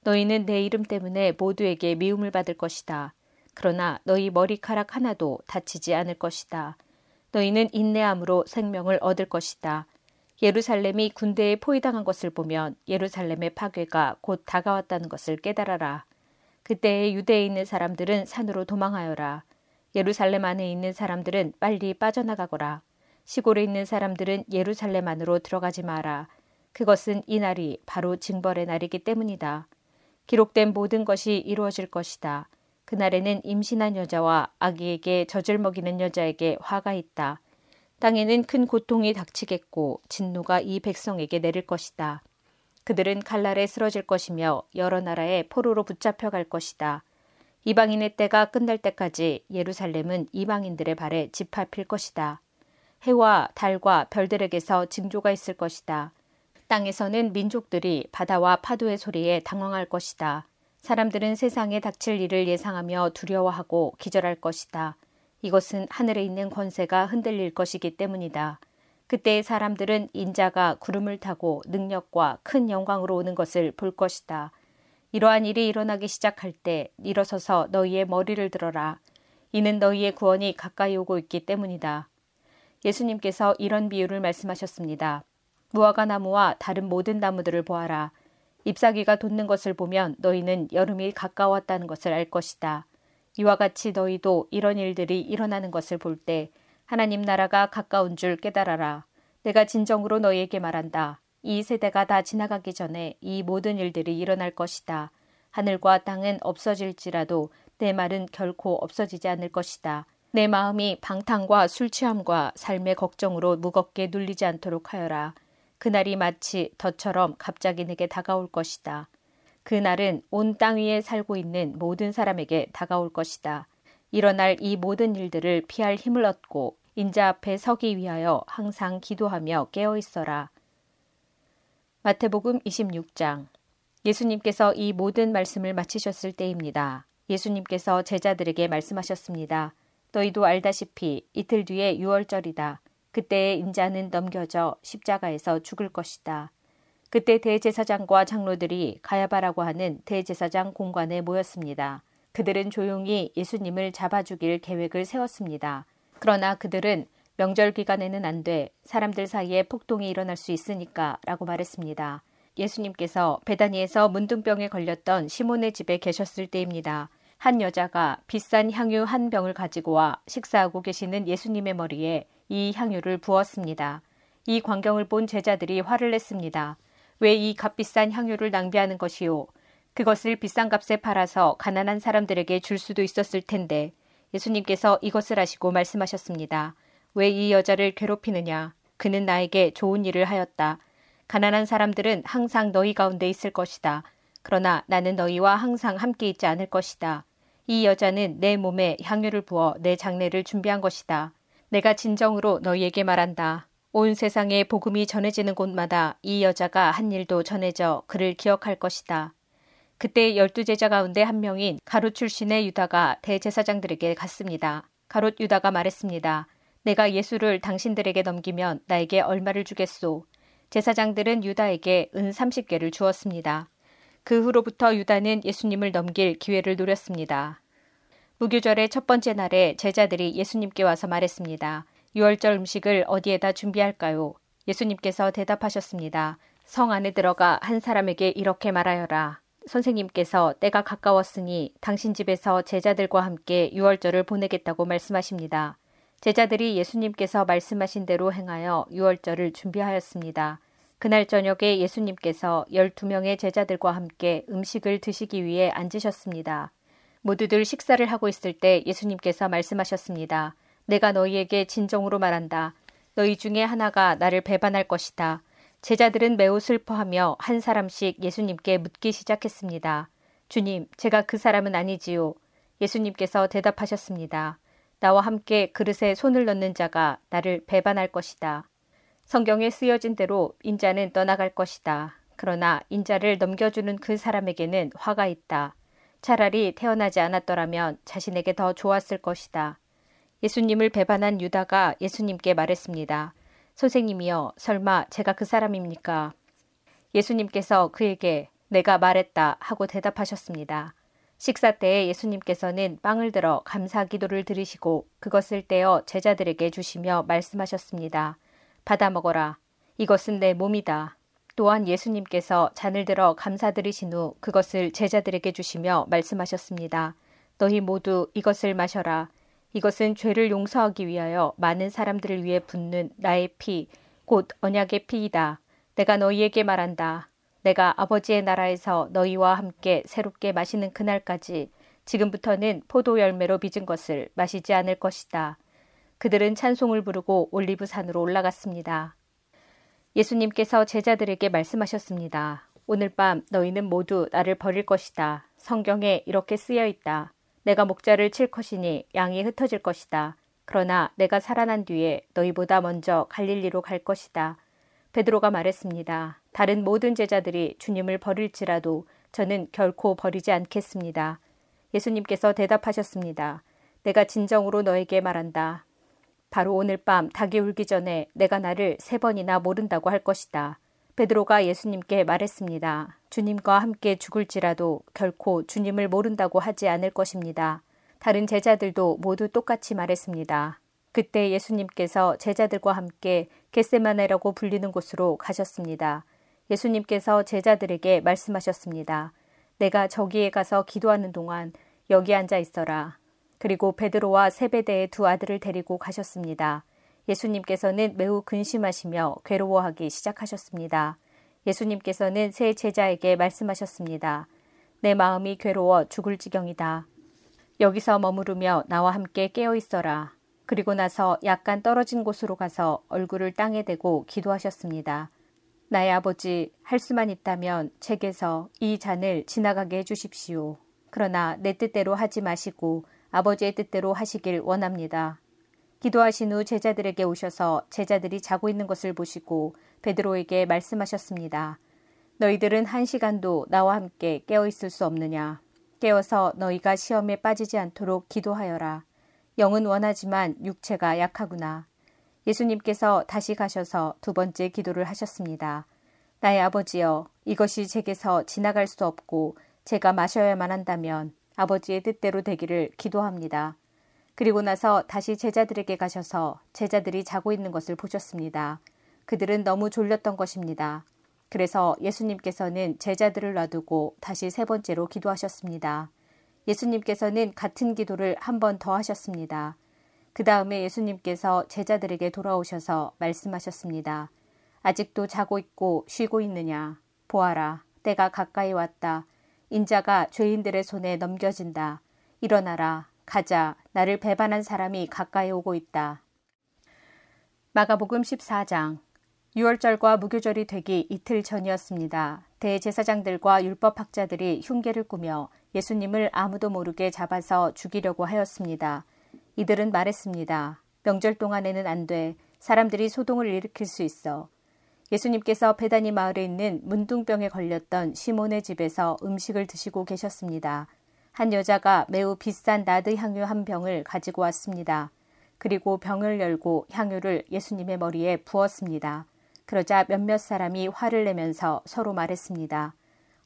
너희는 내 이름 때문에 모두에게 미움을 받을 것이다. 그러나 너희 머리카락 하나도 다치지 않을 것이다. 너희는 인내함으로 생명을 얻을 것이다. 예루살렘이 군대에 포위당한 것을 보면 예루살렘의 파괴가 곧 다가왔다는 것을 깨달아라. 그때에 유대에 있는 사람들은 산으로 도망하여라. 예루살렘 안에 있는 사람들은 빨리 빠져나가거라. 시골에 있는 사람들은 예루살렘 안으로 들어가지 마라. 그것은 이 날이 바로 징벌의 날이기 때문이다. 기록된 모든 것이 이루어질 것이다. 그날에는 임신한 여자와 아기에게 젖을 먹이는 여자에게 화가 있다. 땅에는 큰 고통이 닥치겠고 진노가 이 백성에게 내릴 것이다. 그들은 칼날에 쓰러질 것이며 여러 나라의 포로로 붙잡혀 갈 것이다. 이방인의 때가 끝날 때까지 예루살렘은 이방인들의 발에 짓밟힐 것이다. 해와 달과 별들에게서 징조가 있을 것이다. 땅에서는 민족들이 바다와 파도의 소리에 당황할 것이다. 사람들은 세상에 닥칠 일을 예상하며 두려워하고 기절할 것이다. 이것은 하늘에 있는 권세가 흔들릴 것이기 때문이다. 그때 사람들은 인자가 구름을 타고 능력과 큰 영광으로 오는 것을 볼 것이다. 이러한 일이 일어나기 시작할 때 일어서서 너희의 머리를 들어라. 이는 너희의 구원이 가까이 오고 있기 때문이다. 예수님께서 이런 비유를 말씀하셨습니다. 무화과 나무와 다른 모든 나무들을 보아라. 잎사귀가 돋는 것을 보면 너희는 여름이 가까웠다는 것을 알 것이다. 이와 같이 너희도 이런 일들이 일어나는 것을 볼 때 하나님 나라가 가까운 줄 깨달아라. 내가 진정으로 너희에게 말한다. 이 세대가 다 지나가기 전에 이 모든 일들이 일어날 것이다. 하늘과 땅은 없어질지라도 내 말은 결코 없어지지 않을 것이다. 내 마음이 방탕과 술 취함과 삶의 걱정으로 무겁게 눌리지 않도록 하여라. 그날이 마치 덫처럼 갑자기 내게 다가올 것이다. 그날은 온 땅 위에 살고 있는 모든 사람에게 다가올 것이다. 일어날 이 모든 일들을 피할 힘을 얻고 인자 앞에 서기 위하여 항상 기도하며 깨어 있어라. 마태복음 26장 예수님께서 이 모든 말씀을 마치셨을 때입니다. 예수님께서 제자들에게 말씀하셨습니다. 너희도 알다시피 이틀 뒤에 유월절이다. 그때에 인자는 넘겨져 십자가에서 죽을 것이다. 그때 대제사장과 장로들이 가야바라고 하는 대제사장 공관에 모였습니다. 그들은 조용히 예수님을 잡아 죽일 계획을 세웠습니다. 그러나 그들은 명절 기간에는 안 돼. 사람들 사이에 폭동이 일어날 수 있으니까 라고 말했습니다. 예수님께서 베다니에서 문둥병에 걸렸던 시몬의 집에 계셨을 때입니다. 한 여자가 비싼 향유 한 병을 가지고 와 식사하고 계시는 예수님의 머리에 이 향유를 부었습니다. 이 광경을 본 제자들이 화를 냈습니다. 왜 이 값비싼 향유를 낭비하는 것이오? 그것을 비싼 값에 팔아서 가난한 사람들에게 줄 수도 있었을 텐데 예수님께서 이것을 아시고 말씀하셨습니다. 왜 이 여자를 괴롭히느냐? 그는 나에게 좋은 일을 하였다. 가난한 사람들은 항상 너희 가운데 있을 것이다. 그러나 나는 너희와 항상 함께 있지 않을 것이다. 이 여자는 내 몸에 향유를 부어 내 장례를 준비한 것이다. 내가 진정으로 너희에게 말한다. 온 세상에 복음이 전해지는 곳마다 이 여자가 한 일도 전해져 그를 기억할 것이다. 그때 열두 제자 가운데 한 명인 가롯 출신의 유다가 대제사장들에게 갔습니다. 가롯 유다가 말했습니다. 내가 예수를 당신들에게 넘기면 나에게 얼마를 주겠소? 제사장들은 유다에게 은 30개를 주었습니다. 그 후로부터 유다는 예수님을 넘길 기회를 노렸습니다. 무교절의 첫 번째 날에 제자들이 예수님께 와서 말했습니다. 유월절 음식을 어디에다 준비할까요? 예수님께서 대답하셨습니다. 성 안에 들어가 한 사람에게 이렇게 말하여라. 선생님께서 때가 가까웠으니 당신 집에서 제자들과 함께 유월절을 보내겠다고 말씀하십니다. 제자들이 예수님께서 말씀하신 대로 행하여 유월절을 준비하였습니다. 그날 저녁에 예수님께서 12명의 제자들과 함께 음식을 드시기 위해 앉으셨습니다. 모두들 식사를 하고 있을 때 예수님께서 말씀하셨습니다. 내가 너희에게 진정으로 말한다. 너희 중에 하나가 나를 배반할 것이다. 제자들은 매우 슬퍼하며 한 사람씩 예수님께 묻기 시작했습니다. 주님, 제가 그 사람은 아니지요. 예수님께서 대답하셨습니다. 나와 함께 그릇에 손을 넣는 자가 나를 배반할 것이다. 성경에 쓰여진 대로 인자는 떠나갈 것이다. 그러나 인자를 넘겨주는 그 사람에게는 화가 있다. 차라리 태어나지 않았더라면 자신에게 더 좋았을 것이다. 예수님을 배반한 유다가 예수님께 말했습니다. 선생님이여, 설마 제가 그 사람입니까? 예수님께서 그에게 내가 말했다 하고 대답하셨습니다. 식사 때에 예수님께서는 빵을 들어 감사 기도를 드리시고 그것을 떼어 제자들에게 주시며 말씀하셨습니다. 받아 먹어라. 이것은 내 몸이다. 또한 예수님께서 잔을 들어 감사드리신 후 그것을 제자들에게 주시며 말씀하셨습니다. 너희 모두 이것을 마셔라. 이것은 죄를 용서하기 위하여 많은 사람들을 위해 붓는 나의 피, 곧 언약의 피이다. 내가 너희에게 말한다. 내가 아버지의 나라에서 너희와 함께 새롭게 마시는 그날까지 지금부터는 포도 열매로 빚은 것을 마시지 않을 것이다. 그들은 찬송을 부르고 올리브산으로 올라갔습니다. 예수님께서 제자들에게 말씀하셨습니다. 오늘 밤 너희는 모두 나를 버릴 것이다. 성경에 이렇게 쓰여 있다. 내가 목자를 칠 것이니 양이 흩어질 것이다. 그러나 내가 살아난 뒤에 너희보다 먼저 갈릴리로 갈 것이다. 베드로가 말했습니다. 다른 모든 제자들이 주님을 버릴지라도 저는 결코 버리지 않겠습니다. 예수님께서 대답하셨습니다. 내가 진정으로 너에게 말한다. 바로 오늘 밤 닭이 울기 전에 내가 나를 세 번이나 모른다고 할 것이다. 베드로가 예수님께 말했습니다. 주님과 함께 죽을지라도 결코 주님을 모른다고 하지 않을 것입니다. 다른 제자들도 모두 똑같이 말했습니다. 그때 예수님께서 제자들과 함께 겟세마네라고 불리는 곳으로 가셨습니다. 예수님께서 제자들에게 말씀하셨습니다. 내가 저기에 가서 기도하는 동안 여기 앉아 있어라. 그리고 베드로와 세베대의 두 아들을 데리고 가셨습니다. 예수님께서는 매우 근심하시며 괴로워하기 시작하셨습니다. 예수님께서는 세 제자에게 말씀하셨습니다. 내 마음이 괴로워 죽을 지경이다. 여기서 머무르며 나와 함께 깨어 있어라. 그리고 나서 약간 떨어진 곳으로 가서 얼굴을 땅에 대고 기도하셨습니다. 나의 아버지, 할 수만 있다면 책에서 이 잔을 지나가게 해주십시오. 그러나 내 뜻대로 하지 마시고 아버지의 뜻대로 하시길 원합니다. 기도하신 후 제자들에게 오셔서 제자들이 자고 있는 것을 보시고 베드로에게 말씀하셨습니다. 너희들은 한 시간도 나와 함께 깨어 있을 수 없느냐? 깨어서 너희가 시험에 빠지지 않도록 기도하여라. 영은 원하지만 육체가 약하구나. 예수님께서 다시 가셔서 두 번째 기도를 하셨습니다. 나의 아버지여, 이것이 제게서 지나갈 수 없고 제가 마셔야만 한다면 아버지의 뜻대로 되기를 기도합니다. 그리고 나서 다시 제자들에게 가셔서 제자들이 자고 있는 것을 보셨습니다. 그들은 너무 졸렸던 것입니다. 그래서 예수님께서는 제자들을 놔두고 다시 세 번째로 기도하셨습니다. 예수님께서는 같은 기도를 한 번 더 하셨습니다. 그 다음에 예수님께서 제자들에게 돌아오셔서 말씀하셨습니다. 아직도 자고 있고 쉬고 있느냐? 보아라, 때가 가까이 왔다. 인자가 죄인들의 손에 넘겨진다. 일어나라, 가자. 나를 배반한 사람이 가까이 오고 있다. 마가복음 14장 6월절과 무교절이 되기 이틀 전이었습니다. 대제사장들과 율법학자들이 흉계를 꾸며 예수님을 아무도 모르게 잡아서 죽이려고 하였습니다. 이들은 말했습니다. 명절 동안에는 안 돼. 사람들이 소동을 일으킬 수 있어. 예수님께서 베다니 마을에 있는 문둥병에 걸렸던 시몬의 집에서 음식을 드시고 계셨습니다. 한 여자가 매우 비싼 나드 향유 한 병을 가지고 왔습니다. 그리고 병을 열고 향유를 예수님의 머리에 부었습니다. 그러자 몇몇 사람이 화를 내면서 서로 말했습니다.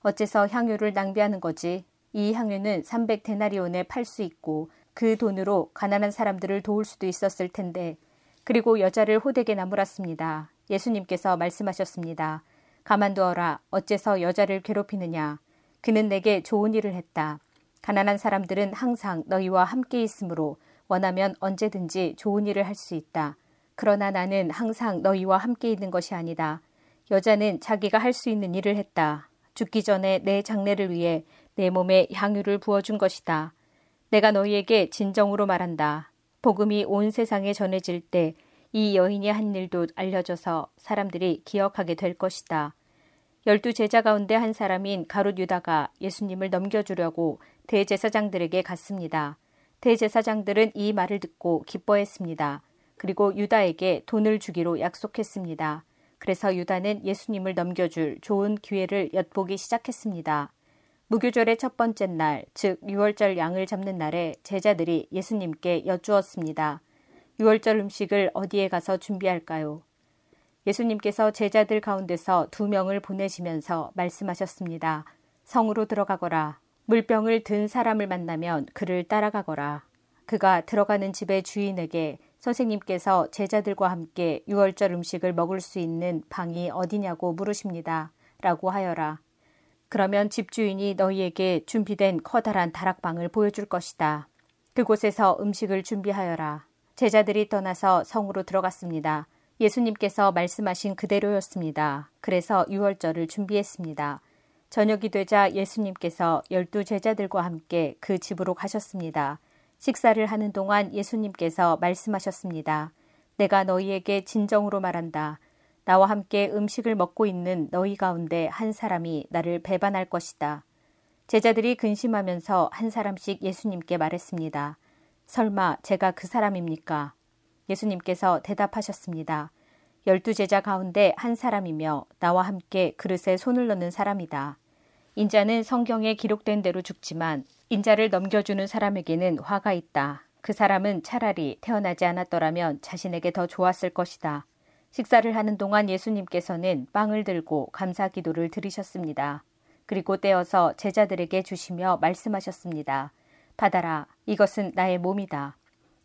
어째서 향유를 낭비하는 거지? 이 향유는 300데나리온에 팔 수 있고 그 돈으로 가난한 사람들을 도울 수도 있었을 텐데 그리고 여자를 호되게 나무랐습니다. 예수님께서 말씀하셨습니다. 가만두어라. 어째서 여자를 괴롭히느냐? 그는 내게 좋은 일을 했다. 가난한 사람들은 항상 너희와 함께 있으므로 원하면 언제든지 좋은 일을 할 수 있다. 그러나 나는 항상 너희와 함께 있는 것이 아니다. 여자는 자기가 할 수 있는 일을 했다. 죽기 전에 내 장례를 위해 내 몸에 향유를 부어준 것이다. 내가 너희에게 진정으로 말한다. 복음이 온 세상에 전해질 때 이 여인이 한 일도 알려져서 사람들이 기억하게 될 것이다. 열두 제자 가운데 한 사람인 가롯 유다가 예수님을 넘겨주려고 대제사장들에게 갔습니다. 대제사장들은 이 말을 듣고 기뻐했습니다. 그리고 유다에게 돈을 주기로 약속했습니다. 그래서 유다는 예수님을 넘겨줄 좋은 기회를 엿보기 시작했습니다. 무교절의 첫 번째 날, 즉 6월절 양을 잡는 날에 제자들이 예수님께 여쭈었습니다. 6월절 음식을 어디에 가서 준비할까요? 예수님께서 제자들 가운데서 두 명을 보내시면서 말씀하셨습니다. 성으로 들어가거라. 물병을 든 사람을 만나면 그를 따라가거라. 그가 들어가는 집의 주인에게 선생님께서 제자들과 함께 유월절 음식을 먹을 수 있는 방이 어디냐고 물으십니다. 라고 하여라. 그러면 집주인이 너희에게 준비된 커다란 다락방을 보여줄 것이다. 그곳에서 음식을 준비하여라. 제자들이 떠나서 성으로 들어갔습니다. 예수님께서 말씀하신 그대로였습니다. 그래서 유월절을 준비했습니다. 저녁이 되자 예수님께서 열두 제자들과 함께 그 집으로 가셨습니다. 식사를 하는 동안 예수님께서 말씀하셨습니다. 내가 너희에게 진정으로 말한다. 나와 함께 음식을 먹고 있는 너희 가운데 한 사람이 나를 배반할 것이다. 제자들이 근심하면서 한 사람씩 예수님께 말했습니다. 설마 제가 그 사람입니까? 예수님께서 대답하셨습니다. 열두 제자 가운데 한 사람이며 나와 함께 그릇에 손을 넣는 사람이다. 인자는 성경에 기록된 대로 죽지만 인자를 넘겨주는 사람에게는 화가 있다. 그 사람은 차라리 태어나지 않았더라면 자신에게 더 좋았을 것이다. 식사를 하는 동안 예수님께서는 빵을 들고 감사 기도를 드리셨습니다. 그리고 떼어서 제자들에게 주시며 말씀하셨습니다. 받아라. 이것은 나의 몸이다.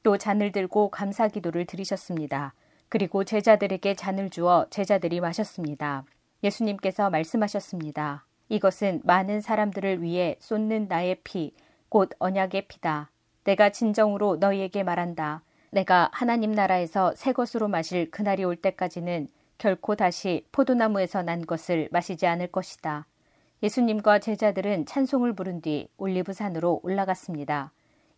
또 잔을 들고 감사 기도를 드리셨습니다. 그리고 제자들에게 잔을 주어 제자들이 마셨습니다. 예수님께서 말씀하셨습니다. 이것은 많은 사람들을 위해 쏟는 나의 피, 곧 언약의 피다. 내가 진정으로 너희에게 말한다. 내가 하나님 나라에서 새 것으로 마실 그날이 올 때까지는 결코 다시 포도나무에서 난 것을 마시지 않을 것이다. 예수님과 제자들은 찬송을 부른 뒤 올리브산으로 올라갔습니다.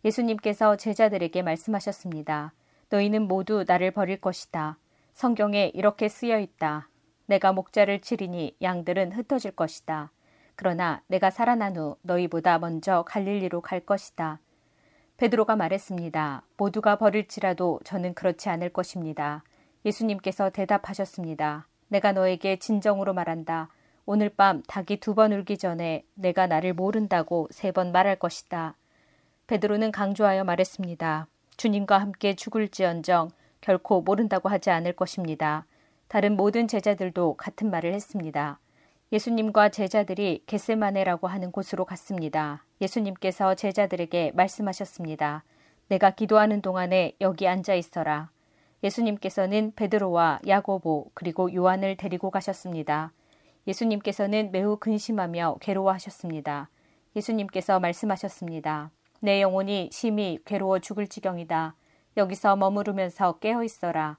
예수님께서 제자들에게 말씀하셨습니다. 너희는 모두 나를 버릴 것이다. 성경에 이렇게 쓰여 있다. 내가 목자를 치리니 양들은 흩어질 것이다. 그러나 내가 살아난 후 너희보다 먼저 갈릴리로 갈 것이다. 베드로가 말했습니다. 모두가 버릴지라도 저는 그렇지 않을 것입니다. 예수님께서 대답하셨습니다. 내가 너에게 진정으로 말한다. 오늘 밤 닭이 두 번 울기 전에 내가 나를 모른다고 세 번 말할 것이다. 베드로는 강조하여 말했습니다. 주님과 함께 죽을지언정 결코 모른다고 하지 않을 것입니다. 다른 모든 제자들도 같은 말을 했습니다. 예수님과 제자들이 겟세마네라고 하는 곳으로 갔습니다. 예수님께서 제자들에게 말씀하셨습니다. 내가 기도하는 동안에 여기 앉아 있어라. 예수님께서는 베드로와 야고보 그리고 요한을 데리고 가셨습니다. 예수님께서는 매우 근심하며 괴로워하셨습니다. 예수님께서 말씀하셨습니다. 내 영혼이 심히 괴로워 죽을 지경이다. 여기서 머무르면서 깨어 있어라.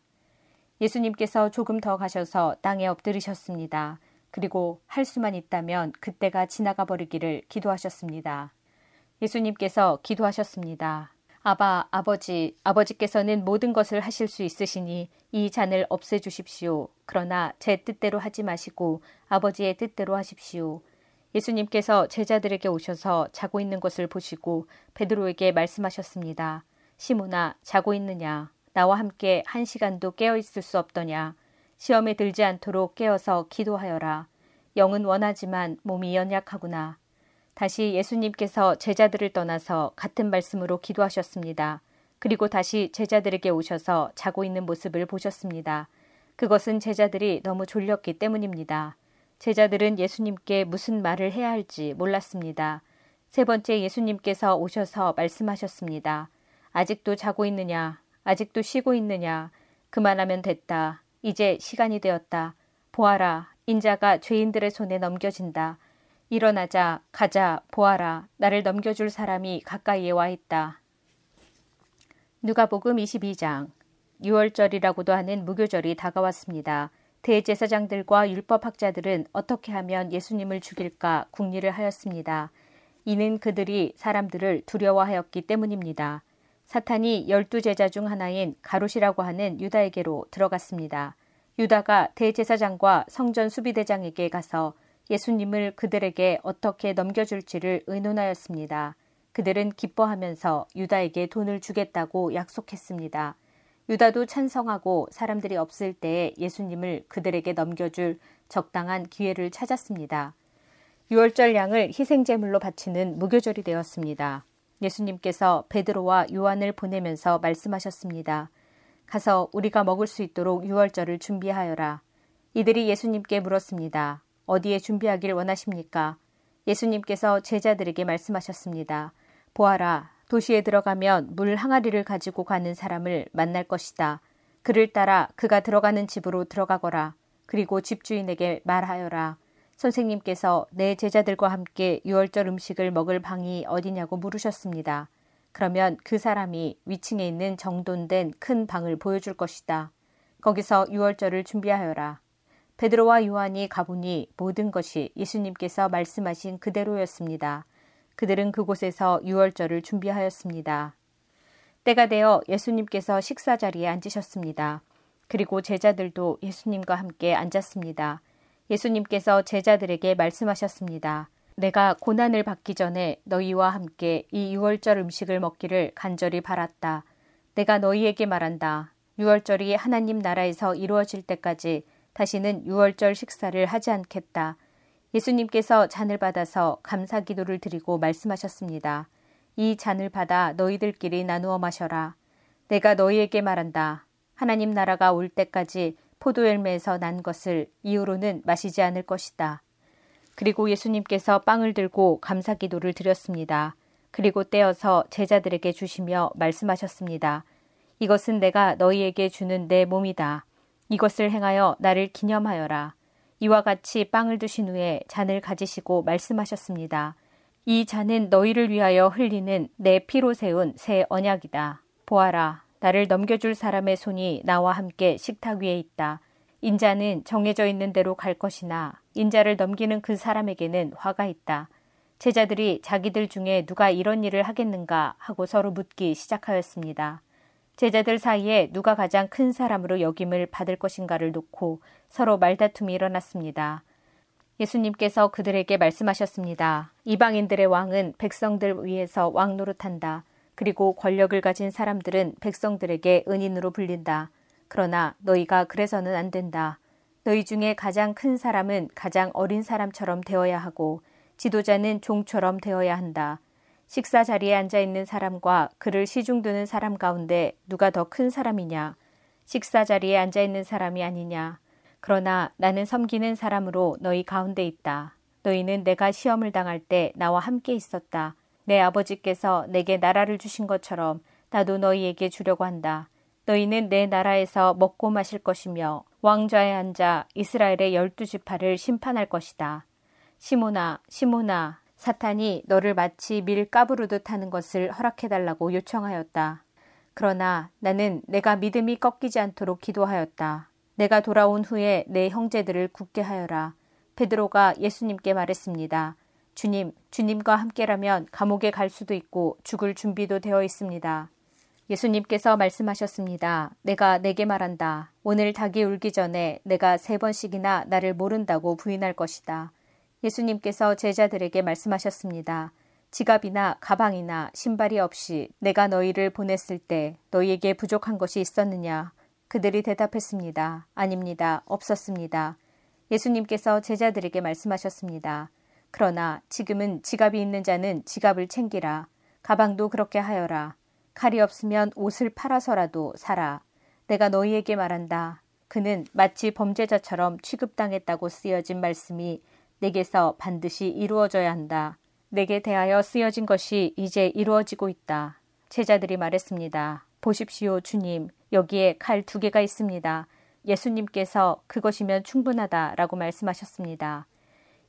예수님께서 조금 더 가셔서 땅에 엎드리셨습니다. 그리고 할 수만 있다면 그때가 지나가 버리기를 기도하셨습니다. 예수님께서 기도하셨습니다. 아바, 아버지, 아버지께서는 모든 것을 하실 수 있으시니 이 잔을 없애주십시오. 그러나 제 뜻대로 하지 마시고 아버지의 뜻대로 하십시오. 예수님께서 제자들에게 오셔서 자고 있는 것을 보시고 베드로에게 말씀하셨습니다. 시모나, 자고 있느냐? 나와 함께 한 시간도 깨어 있을 수 없더냐? 시험에 들지 않도록 깨어서 기도하여라. 영은 원하지만 몸이 연약하구나. 다시 예수님께서 제자들을 떠나서 같은 말씀으로 기도하셨습니다. 그리고 다시 제자들에게 오셔서 자고 있는 모습을 보셨습니다. 그것은 제자들이 너무 졸렸기 때문입니다. 제자들은 예수님께 무슨 말을 해야 할지 몰랐습니다. 세 번째 예수님께서 오셔서 말씀하셨습니다. 아직도 자고 있느냐? 아직도 쉬고 있느냐? 그만하면 됐다. 이제 시간이 되었다. 보아라, 인자가 죄인들의 손에 넘겨진다. 일어나자, 가자, 보아라, 나를 넘겨줄 사람이 가까이에 와 있다. 누가복음 22장 6월절이라고도 하는 무교절이 다가왔습니다. 대제사장들과 율법학자들은 어떻게 하면 예수님을 죽일까 궁리를 하였습니다. 이는 그들이 사람들을 두려워하였기 때문입니다. 사탄이 열두 제자 중 하나인 가롯이라고 하는 유다에게로 들어갔습니다. 유다가 대제사장과 성전 수비대장에게 가서 예수님을 그들에게 어떻게 넘겨줄지를 의논하였습니다. 그들은 기뻐하면서 유다에게 돈을 주겠다고 약속했습니다. 유다도 찬성하고 사람들이 없을 때에 예수님을 그들에게 넘겨줄 적당한 기회를 찾았습니다. 유월절 양을 희생제물로 바치는 무교절이 되었습니다. 예수님께서 베드로와 요한을 보내면서 말씀하셨습니다. 가서 우리가 먹을 수 있도록 유월절을 준비하여라. 이들이 예수님께 물었습니다. 어디에 준비하길 원하십니까? 예수님께서 제자들에게 말씀하셨습니다. 보아라, 도시에 들어가면 물 항아리를 가지고 가는 사람을 만날 것이다. 그를 따라 그가 들어가는 집으로 들어가거라. 그리고 집주인에게 말하여라. 선생님께서 내 제자들과 함께 유월절 음식을 먹을 방이 어디냐고 물으셨습니다. 그러면 그 사람이 위층에 있는 정돈된 큰 방을 보여줄 것이다. 거기서 유월절을 준비하여라. 베드로와 요한이 가보니 모든 것이 예수님께서 말씀하신 그대로였습니다. 그들은 그곳에서 유월절을 준비하였습니다. 때가 되어 예수님께서 식사 자리에 앉으셨습니다. 그리고 제자들도 예수님과 함께 앉았습니다. 예수님께서 제자들에게 말씀하셨습니다. 내가 고난을 받기 전에 너희와 함께 이 유월절 음식을 먹기를 간절히 바랐다. 내가 너희에게 말한다. 유월절이 하나님 나라에서 이루어질 때까지 다시는 유월절 식사를 하지 않겠다. 예수님께서 잔을 받아서 감사 기도를 드리고 말씀하셨습니다. 이 잔을 받아 너희들끼리 나누어 마셔라. 내가 너희에게 말한다. 하나님 나라가 올 때까지 포도열매에서 난 것을 이후로는 마시지 않을 것이다. 그리고 예수님께서 빵을 들고 감사 기도를 드렸습니다. 그리고 떼어서 제자들에게 주시며 말씀하셨습니다. 이것은 내가 너희에게 주는 내 몸이다. 이것을 행하여 나를 기념하여라. 이와 같이 빵을 드신 후에 잔을 가지시고 말씀하셨습니다. 이 잔은 너희를 위하여 흘리는 내 피로 세운 새 언약이다. 보아라. 나를 넘겨줄 사람의 손이 나와 함께 식탁 위에 있다. 인자는 정해져 있는 대로 갈 것이나 인자를 넘기는 그 사람에게는 화가 있다. 제자들이 자기들 중에 누가 이런 일을 하겠는가 하고 서로 묻기 시작하였습니다. 제자들 사이에 누가 가장 큰 사람으로 역임을 받을 것인가를 놓고 서로 말다툼이 일어났습니다. 예수님께서 그들에게 말씀하셨습니다. 이방인들의 왕은 백성들 위에서 왕 노릇한다. 그리고 권력을 가진 사람들은 백성들에게 은인으로 불린다. 그러나 너희가 그래서는 안 된다. 너희 중에 가장 큰 사람은 가장 어린 사람처럼 되어야 하고 지도자는 종처럼 되어야 한다. 식사 자리에 앉아 있는 사람과 그를 시중드는 사람 가운데 누가 더 큰 사람이냐? 식사 자리에 앉아 있는 사람이 아니냐? 그러나 나는 섬기는 사람으로 너희 가운데 있다. 너희는 내가 시험을 당할 때 나와 함께 있었다. 내 아버지께서 내게 나라를 주신 것처럼 나도 너희에게 주려고 한다. 너희는 내 나라에서 먹고 마실 것이며 왕좌에 앉아 이스라엘의 열두 지파를 심판할 것이다. 시모나, 시모나, 사탄이 너를 마치 밀 까부르듯 하는 것을 허락해달라고 요청하였다. 그러나 나는 내가 믿음이 꺾이지 않도록 기도하였다. 내가 돌아온 후에 내 형제들을 굳게 하여라. 베드로가 예수님께 말했습니다. 주님, 주님과 함께라면 감옥에 갈 수도 있고 죽을 준비도 되어 있습니다. 예수님께서 말씀하셨습니다. 내가 내게 말한다. 오늘 닭이 울기 전에 내가 세 번씩이나 나를 모른다고 부인할 것이다. 예수님께서 제자들에게 말씀하셨습니다. 지갑이나 가방이나 신발이 없이 내가 너희를 보냈을 때 너희에게 부족한 것이 있었느냐? 그들이 대답했습니다. 아닙니다. 없었습니다. 예수님께서 제자들에게 말씀하셨습니다. 그러나 지금은 지갑이 있는 자는 지갑을 챙기라. 가방도 그렇게 하여라. 칼이 없으면 옷을 팔아서라도 사라. 내가 너희에게 말한다. 그는 마치 범죄자처럼 취급당했다고 쓰여진 말씀이 내게서 반드시 이루어져야 한다. 내게 대하여 쓰여진 것이 이제 이루어지고 있다. 제자들이 말했습니다. 보십시오, 주님. 여기에 칼 두 개가 있습니다. 예수님께서 그것이면 충분하다라고 말씀하셨습니다.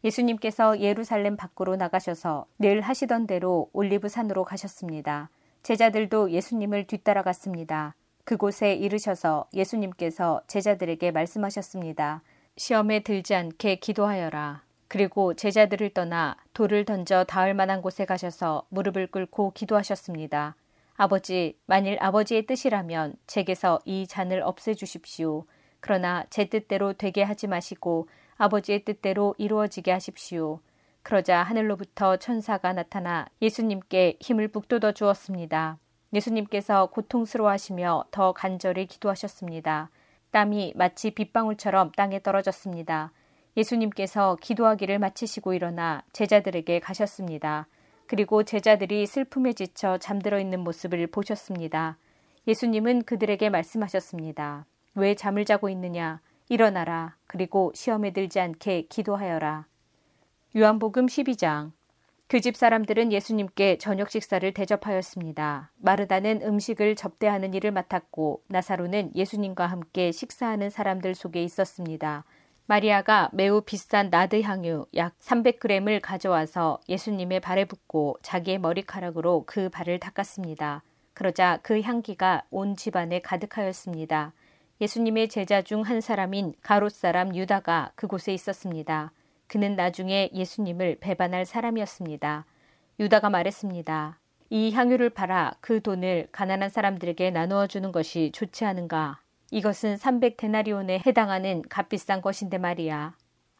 예수님께서 예루살렘 밖으로 나가셔서 늘 하시던 대로 올리브 산으로 가셨습니다. 제자들도 예수님을 뒤따라갔습니다. 그곳에 이르셔서 예수님께서 제자들에게 말씀하셨습니다. 시험에 들지 않게 기도하여라. 그리고 제자들을 떠나 돌을 던져 닿을 만한 곳에 가셔서 무릎을 꿇고 기도하셨습니다. 아버지, 만일 아버지의 뜻이라면 제게서 이 잔을 없애주십시오. 그러나 제 뜻대로 되게 하지 마시고 아버지의 뜻대로 이루어지게 하십시오. 그러자 하늘로부터 천사가 나타나 예수님께 힘을 북돋워 주었습니다. 예수님께서 고통스러워하시며 더 간절히 기도하셨습니다. 땀이 마치 빗방울처럼 땅에 떨어졌습니다. 예수님께서 기도하기를 마치시고 일어나 제자들에게 가셨습니다. 그리고 제자들이 슬픔에 지쳐 잠들어 있는 모습을 보셨습니다. 예수님은 그들에게 말씀하셨습니다. 왜 잠을 자고 있느냐? 일어나라. 그리고 시험에 들지 않게 기도하여라. 요한복음 12장 그 집 사람들은 예수님께 저녁 식사를 대접하였습니다. 마르다는 음식을 접대하는 일을 맡았고 나사로는 예수님과 함께 식사하는 사람들 속에 있었습니다. 마리아가 매우 비싼 나드 향유 약 300g을 가져와서 예수님의 발에 붓고 자기의 머리카락으로 그 발을 닦았습니다. 그러자 그 향기가 온 집안에 가득하였습니다. 예수님의 제자 중 한 사람인 가롯 사람 유다가 그곳에 있었습니다. 그는 나중에 예수님을 배반할 사람이었습니다. 유다가 말했습니다. 이 향유를 팔아 그 돈을 가난한 사람들에게 나누어 주는 것이 좋지 않은가? 이것은 300데나리온에 해당하는 값비싼 것인데 말이야.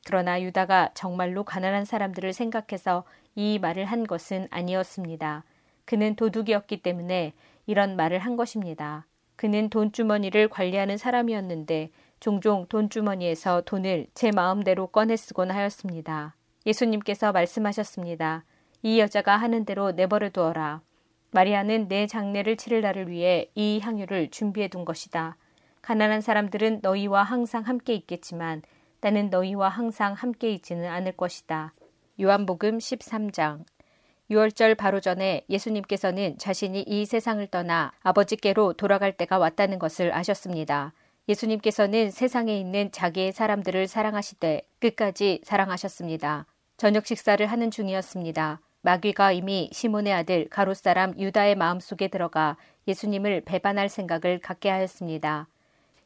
그러나 유다가 정말로 가난한 사람들을 생각해서 이 말을 한 것은 아니었습니다. 그는 도둑이었기 때문에 이런 말을 한 것입니다. 그는 돈주머니를 관리하는 사람이었는데 종종 돈주머니에서 돈을 제 마음대로 꺼내 쓰곤 하였습니다. 예수님께서 말씀하셨습니다. 이 여자가 하는 대로 내버려 두어라. 마리아는 내 장례를 치를 날을 위해 이 향유를 준비해 둔 것이다. 가난한 사람들은 너희와 항상 함께 있겠지만 나는 너희와 항상 함께 있지는 않을 것이다. 요한복음 13장 6월절 바로 전에 예수님께서는 자신이 이 세상을 떠나 아버지께로 돌아갈 때가 왔다는 것을 아셨습니다. 예수님께서는 세상에 있는 자기의 사람들을 사랑하시되 끝까지 사랑하셨습니다. 저녁 식사를 하는 중이었습니다. 마귀가 이미 시몬의 아들 가롯 사람 유다의 마음속에 들어가 예수님을 배반할 생각을 갖게 하였습니다.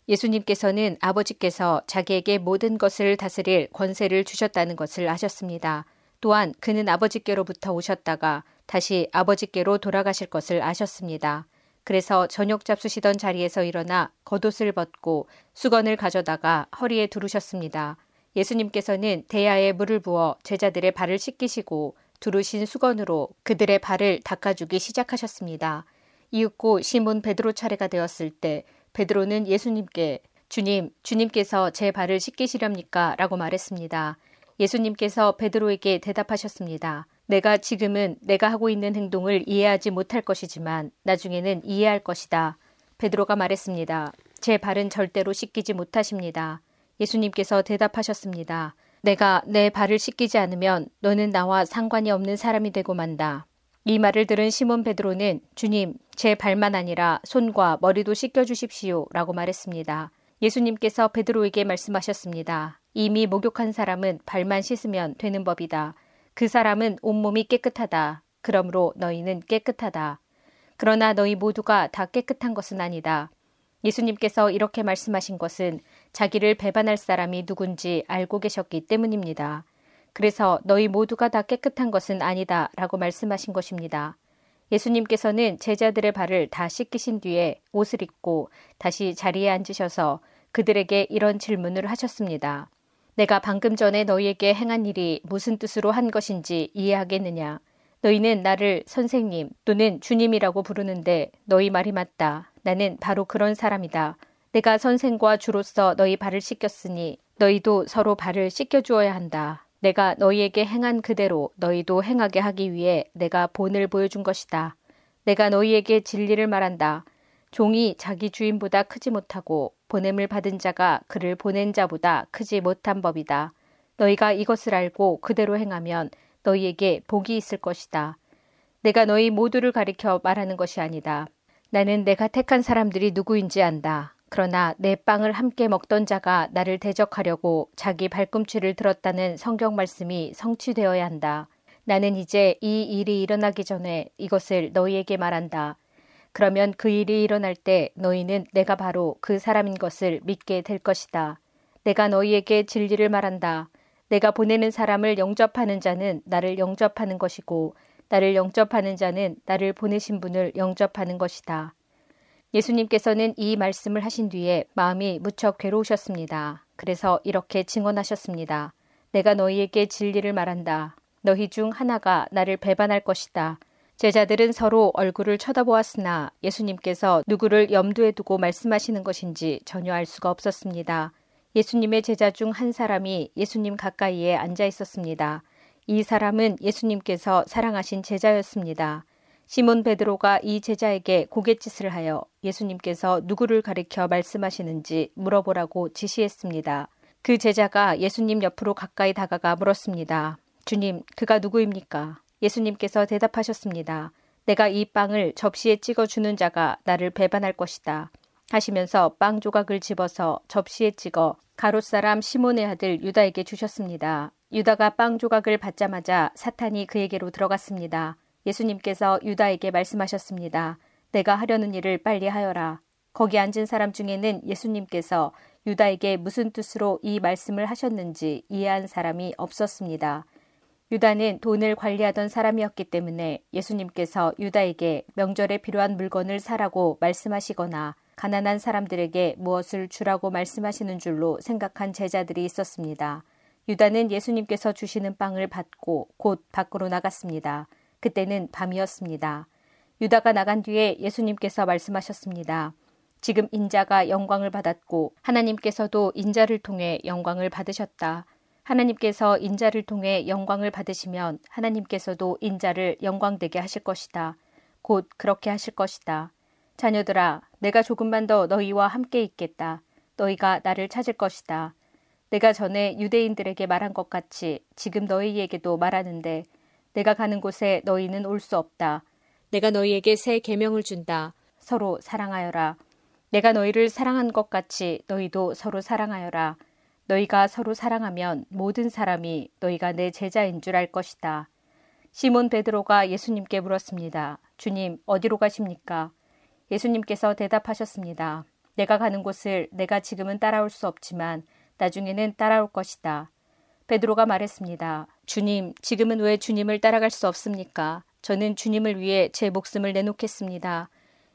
예수님께서는 아버지께서 자기에게 모든 것을 다스릴 권세를 주셨다는 것을 아셨습니다. 또한 그는 아버지께로부터 오셨다가 다시 아버지께로 돌아가실 것을 아셨습니다. 그래서 저녁 잡수시던 자리에서 일어나 겉옷을 벗고 수건을 가져다가 허리에 두르셨습니다. 예수님께서는 대야에 물을 부어 제자들의 발을 씻기시고 두르신 수건으로 그들의 발을 닦아주기 시작하셨습니다. 이윽고 시몬 베드로 차례가 되었을 때 베드로는 예수님께 주님, 주님께서 제 발을 씻기시렵니까? 라고 말했습니다. 예수님께서 베드로에게 대답하셨습니다. 내가 지금은 내가 하고 있는 행동을 이해하지 못할 것이지만 나중에는 이해할 것이다. 베드로가 말했습니다. 제 발은 절대로 씻기지 못하십니다. 예수님께서 대답하셨습니다. 내가 내 발을 씻기지 않으면 너는 나와 상관이 없는 사람이 되고 만다. 이 말을 들은 시몬 베드로는 주님, 제 발만 아니라 손과 머리도 씻겨 주십시오. 라고 말했습니다. 예수님께서 베드로에게 말씀하셨습니다. 이미 목욕한 사람은 발만 씻으면 되는 법이다. 그 사람은 온몸이 깨끗하다. 그러므로 너희는 깨끗하다. 그러나 너희 모두가 다 깨끗한 것은 아니다. 예수님께서 이렇게 말씀하신 것은 자기를 배반할 사람이 누군지 알고 계셨기 때문입니다. 그래서 너희 모두가 다 깨끗한 것은 아니다 라고 말씀하신 것입니다. 예수님께서는 제자들의 발을 다 씻기신 뒤에 옷을 입고 다시 자리에 앉으셔서 그들에게 이런 질문을 하셨습니다. 내가 방금 전에 너희에게 행한 일이 무슨 뜻으로 한 것인지 이해하겠느냐? 너희는 나를 선생님 또는 주님이라고 부르는데 너희 말이 맞다. 나는 바로 그런 사람이다. 내가 선생과 주로서 너희 발을 씻겼으니 너희도 서로 발을 씻겨 주어야 한다. 내가 너희에게 행한 그대로 너희도 행하게 하기 위해 내가 본을 보여준 것이다. 내가 너희에게 진리를 말한다. 종이 자기 주인보다 크지 못하고 보냄을 받은 자가 그를 보낸 자보다 크지 못한 법이다. 너희가 이것을 알고 그대로 행하면 너희에게 복이 있을 것이다. 내가 너희 모두를 가리켜 말하는 것이 아니다. 나는 내가 택한 사람들이 누구인지 안다. 그러나 내 빵을 함께 먹던 자가 나를 대적하려고 자기 발꿈치를 들었다는 성경 말씀이 성취되어야 한다. 나는 이제 이 일이 일어나기 전에 이것을 너희에게 말한다. 그러면 그 일이 일어날 때 너희는 내가 바로 그 사람인 것을 믿게 될 것이다. 내가 너희에게 진리를 말한다. 내가 보내는 사람을 영접하는 자는 나를 영접하는 것이고 나를 영접하는 자는 나를 보내신 분을 영접하는 것이다. 예수님께서는 이 말씀을 하신 뒤에 마음이 무척 괴로우셨습니다. 그래서 이렇게 증언하셨습니다. 내가 너희에게 진리를 말한다. 너희 중 하나가 나를 배반할 것이다. 제자들은 서로 얼굴을 쳐다보았으나 예수님께서 누구를 염두에 두고 말씀하시는 것인지 전혀 알 수가 없었습니다. 예수님의 제자 중 한 사람이 예수님 가까이에 앉아 있었습니다. 이 사람은 예수님께서 사랑하신 제자였습니다. 시몬 베드로가 이 제자에게 고갯짓을 하여 예수님께서 누구를 가리켜 말씀하시는지 물어보라고 지시했습니다. 그 제자가 예수님 옆으로 가까이 다가가 물었습니다. 주님, 그가 누구입니까? 예수님께서 대답하셨습니다. 내가 이 빵을 접시에 찍어 주는 자가 나를 배반할 것이다. 하시면서 빵 조각을 집어서 접시에 찍어 가롯 사람 시몬의 아들 유다에게 주셨습니다. 유다가 빵 조각을 받자마자 사탄이 그에게로 들어갔습니다. 예수님께서 유다에게 말씀하셨습니다. 내가 하려는 일을 빨리 하여라. 거기 앉은 사람 중에는 예수님께서 유다에게 무슨 뜻으로 이 말씀을 하셨는지 이해한 사람이 없었습니다. 유다는 돈을 관리하던 사람이었기 때문에 예수님께서 유다에게 명절에 필요한 물건을 사라고 말씀하시거나 가난한 사람들에게 무엇을 주라고 말씀하시는 줄로 생각한 제자들이 있었습니다. 유다는 예수님께서 주시는 빵을 받고 곧 밖으로 나갔습니다. 그때는 밤이었습니다. 유다가 나간 뒤에 예수님께서 말씀하셨습니다. 지금 인자가 영광을 받았고 하나님께서도 인자를 통해 영광을 받으셨다. 하나님께서 인자를 통해 영광을 받으시면 하나님께서도 인자를 영광되게 하실 것이다. 곧 그렇게 하실 것이다. 자녀들아, 내가 조금만 더 너희와 함께 있겠다. 너희가 나를 찾을 것이다. 내가 전에 유대인들에게 말한 것 같이 지금 너희에게도 말하는데 내가 가는 곳에 너희는 올 수 없다. 내가 너희에게 새 계명을 준다. 서로 사랑하여라. 내가 너희를 사랑한 것 같이 너희도 서로 사랑하여라. 너희가 서로 사랑하면 모든 사람이 너희가 내 제자인 줄 알 것이다. 시몬 베드로가 예수님께 물었습니다. 주님, 어디로 가십니까? 예수님께서 대답하셨습니다. 내가 가는 곳을 내가 지금은 따라올 수 없지만 나중에는 따라올 것이다. 베드로가 말했습니다. 주님, 지금은 왜 주님을 따라갈 수 없습니까? 저는 주님을 위해 제 목숨을 내놓겠습니다.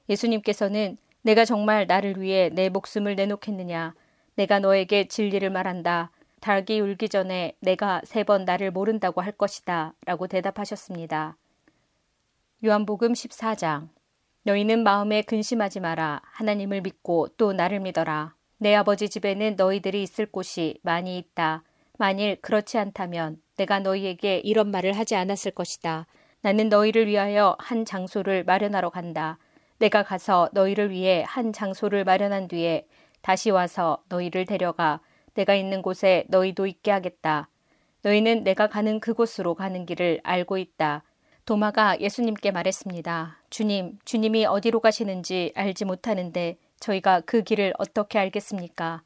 예수님께서는 내가 정말 나를 위해 내 목숨을 내놓겠느냐? 내가 너에게 진리를 말한다. 닭이 울기 전에 내가 세 번 나를 모른다고 할 것이다. 라고 대답하셨습니다. 요한복음 14장. 너희는 마음에 근심하지 마라. 하나님을 믿고 또 나를 믿어라. 내 아버지 집에는 너희들이 있을 곳이 많이 있다. 만일 그렇지 않다면 내가 너희에게 이런 말을 하지 않았을 것이다. 나는 너희를 위하여 한 장소를 마련하러 간다. 내가 가서 너희를 위해 한 장소를 마련한 뒤에 다시 와서 너희를 데려가 내가 있는 곳에 너희도 있게 하겠다. 너희는 내가 가는 그곳으로 가는 길을 알고 있다. 도마가 예수님께 말했습니다. 주님, 주님이 어디로 가시는지 알지 못하는데 저희가 그 길을 어떻게 알겠습니까?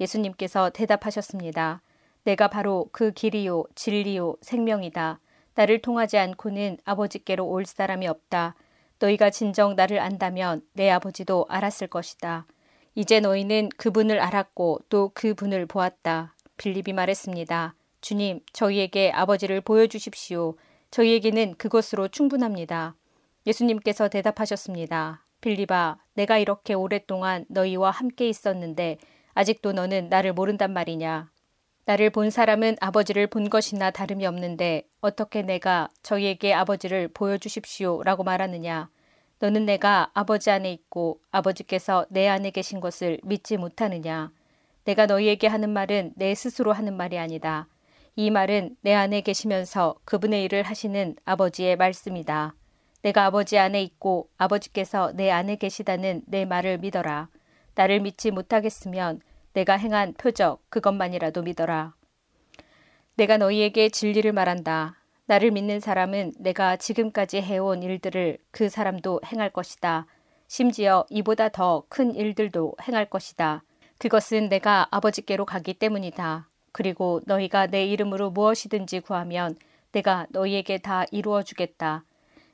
예수님께서 대답하셨습니다. 내가 바로 그 길이요, 진리요, 생명이다. 나를 통하지 않고는 아버지께로 올 사람이 없다. 너희가 진정 나를 안다면 내 아버지도 알았을 것이다. 이제 너희는 그분을 알았고 또 그분을 보았다. 빌립이 말했습니다. 주님, 저희에게 아버지를 보여주십시오. 저희에게는 그것으로 충분합니다. 예수님께서 대답하셨습니다. 빌립아, 내가 이렇게 오랫동안 너희와 함께 있었는데 아직도 너는 나를 모른단 말이냐? 나를 본 사람은 아버지를 본 것이나 다름이 없는데 어떻게 내가 저희에게 아버지를 보여주십시오 라고 말하느냐. 너는 내가 아버지 안에 있고 아버지께서 내 안에 계신 것을 믿지 못하느냐. 내가 너희에게 하는 말은 내 스스로 하는 말이 아니다. 이 말은 내 안에 계시면서 그분의 일을 하시는 아버지의 말씀이다. 내가 아버지 안에 있고 아버지께서 내 안에 계시다는 내 말을 믿어라. 나를 믿지 못하겠으면 내가 행한 표적 그것만이라도 믿어라. 내가 너희에게 진리를 말한다. 나를 믿는 사람은 내가 지금까지 해온 일들을 그 사람도 행할 것이다. 심지어 이보다 더 큰 일들도 행할 것이다. 그것은 내가 아버지께로 가기 때문이다. 그리고 너희가 내 이름으로 무엇이든지 구하면 내가 너희에게 다 이루어 주겠다.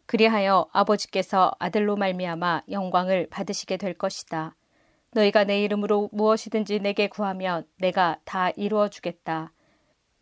그리하여 아버지께서 아들로 말미암아 영광을 받으시게 될 것이다. 너희가 내 이름으로 무엇이든지 내게 구하면 내가 다 이루어 주겠다.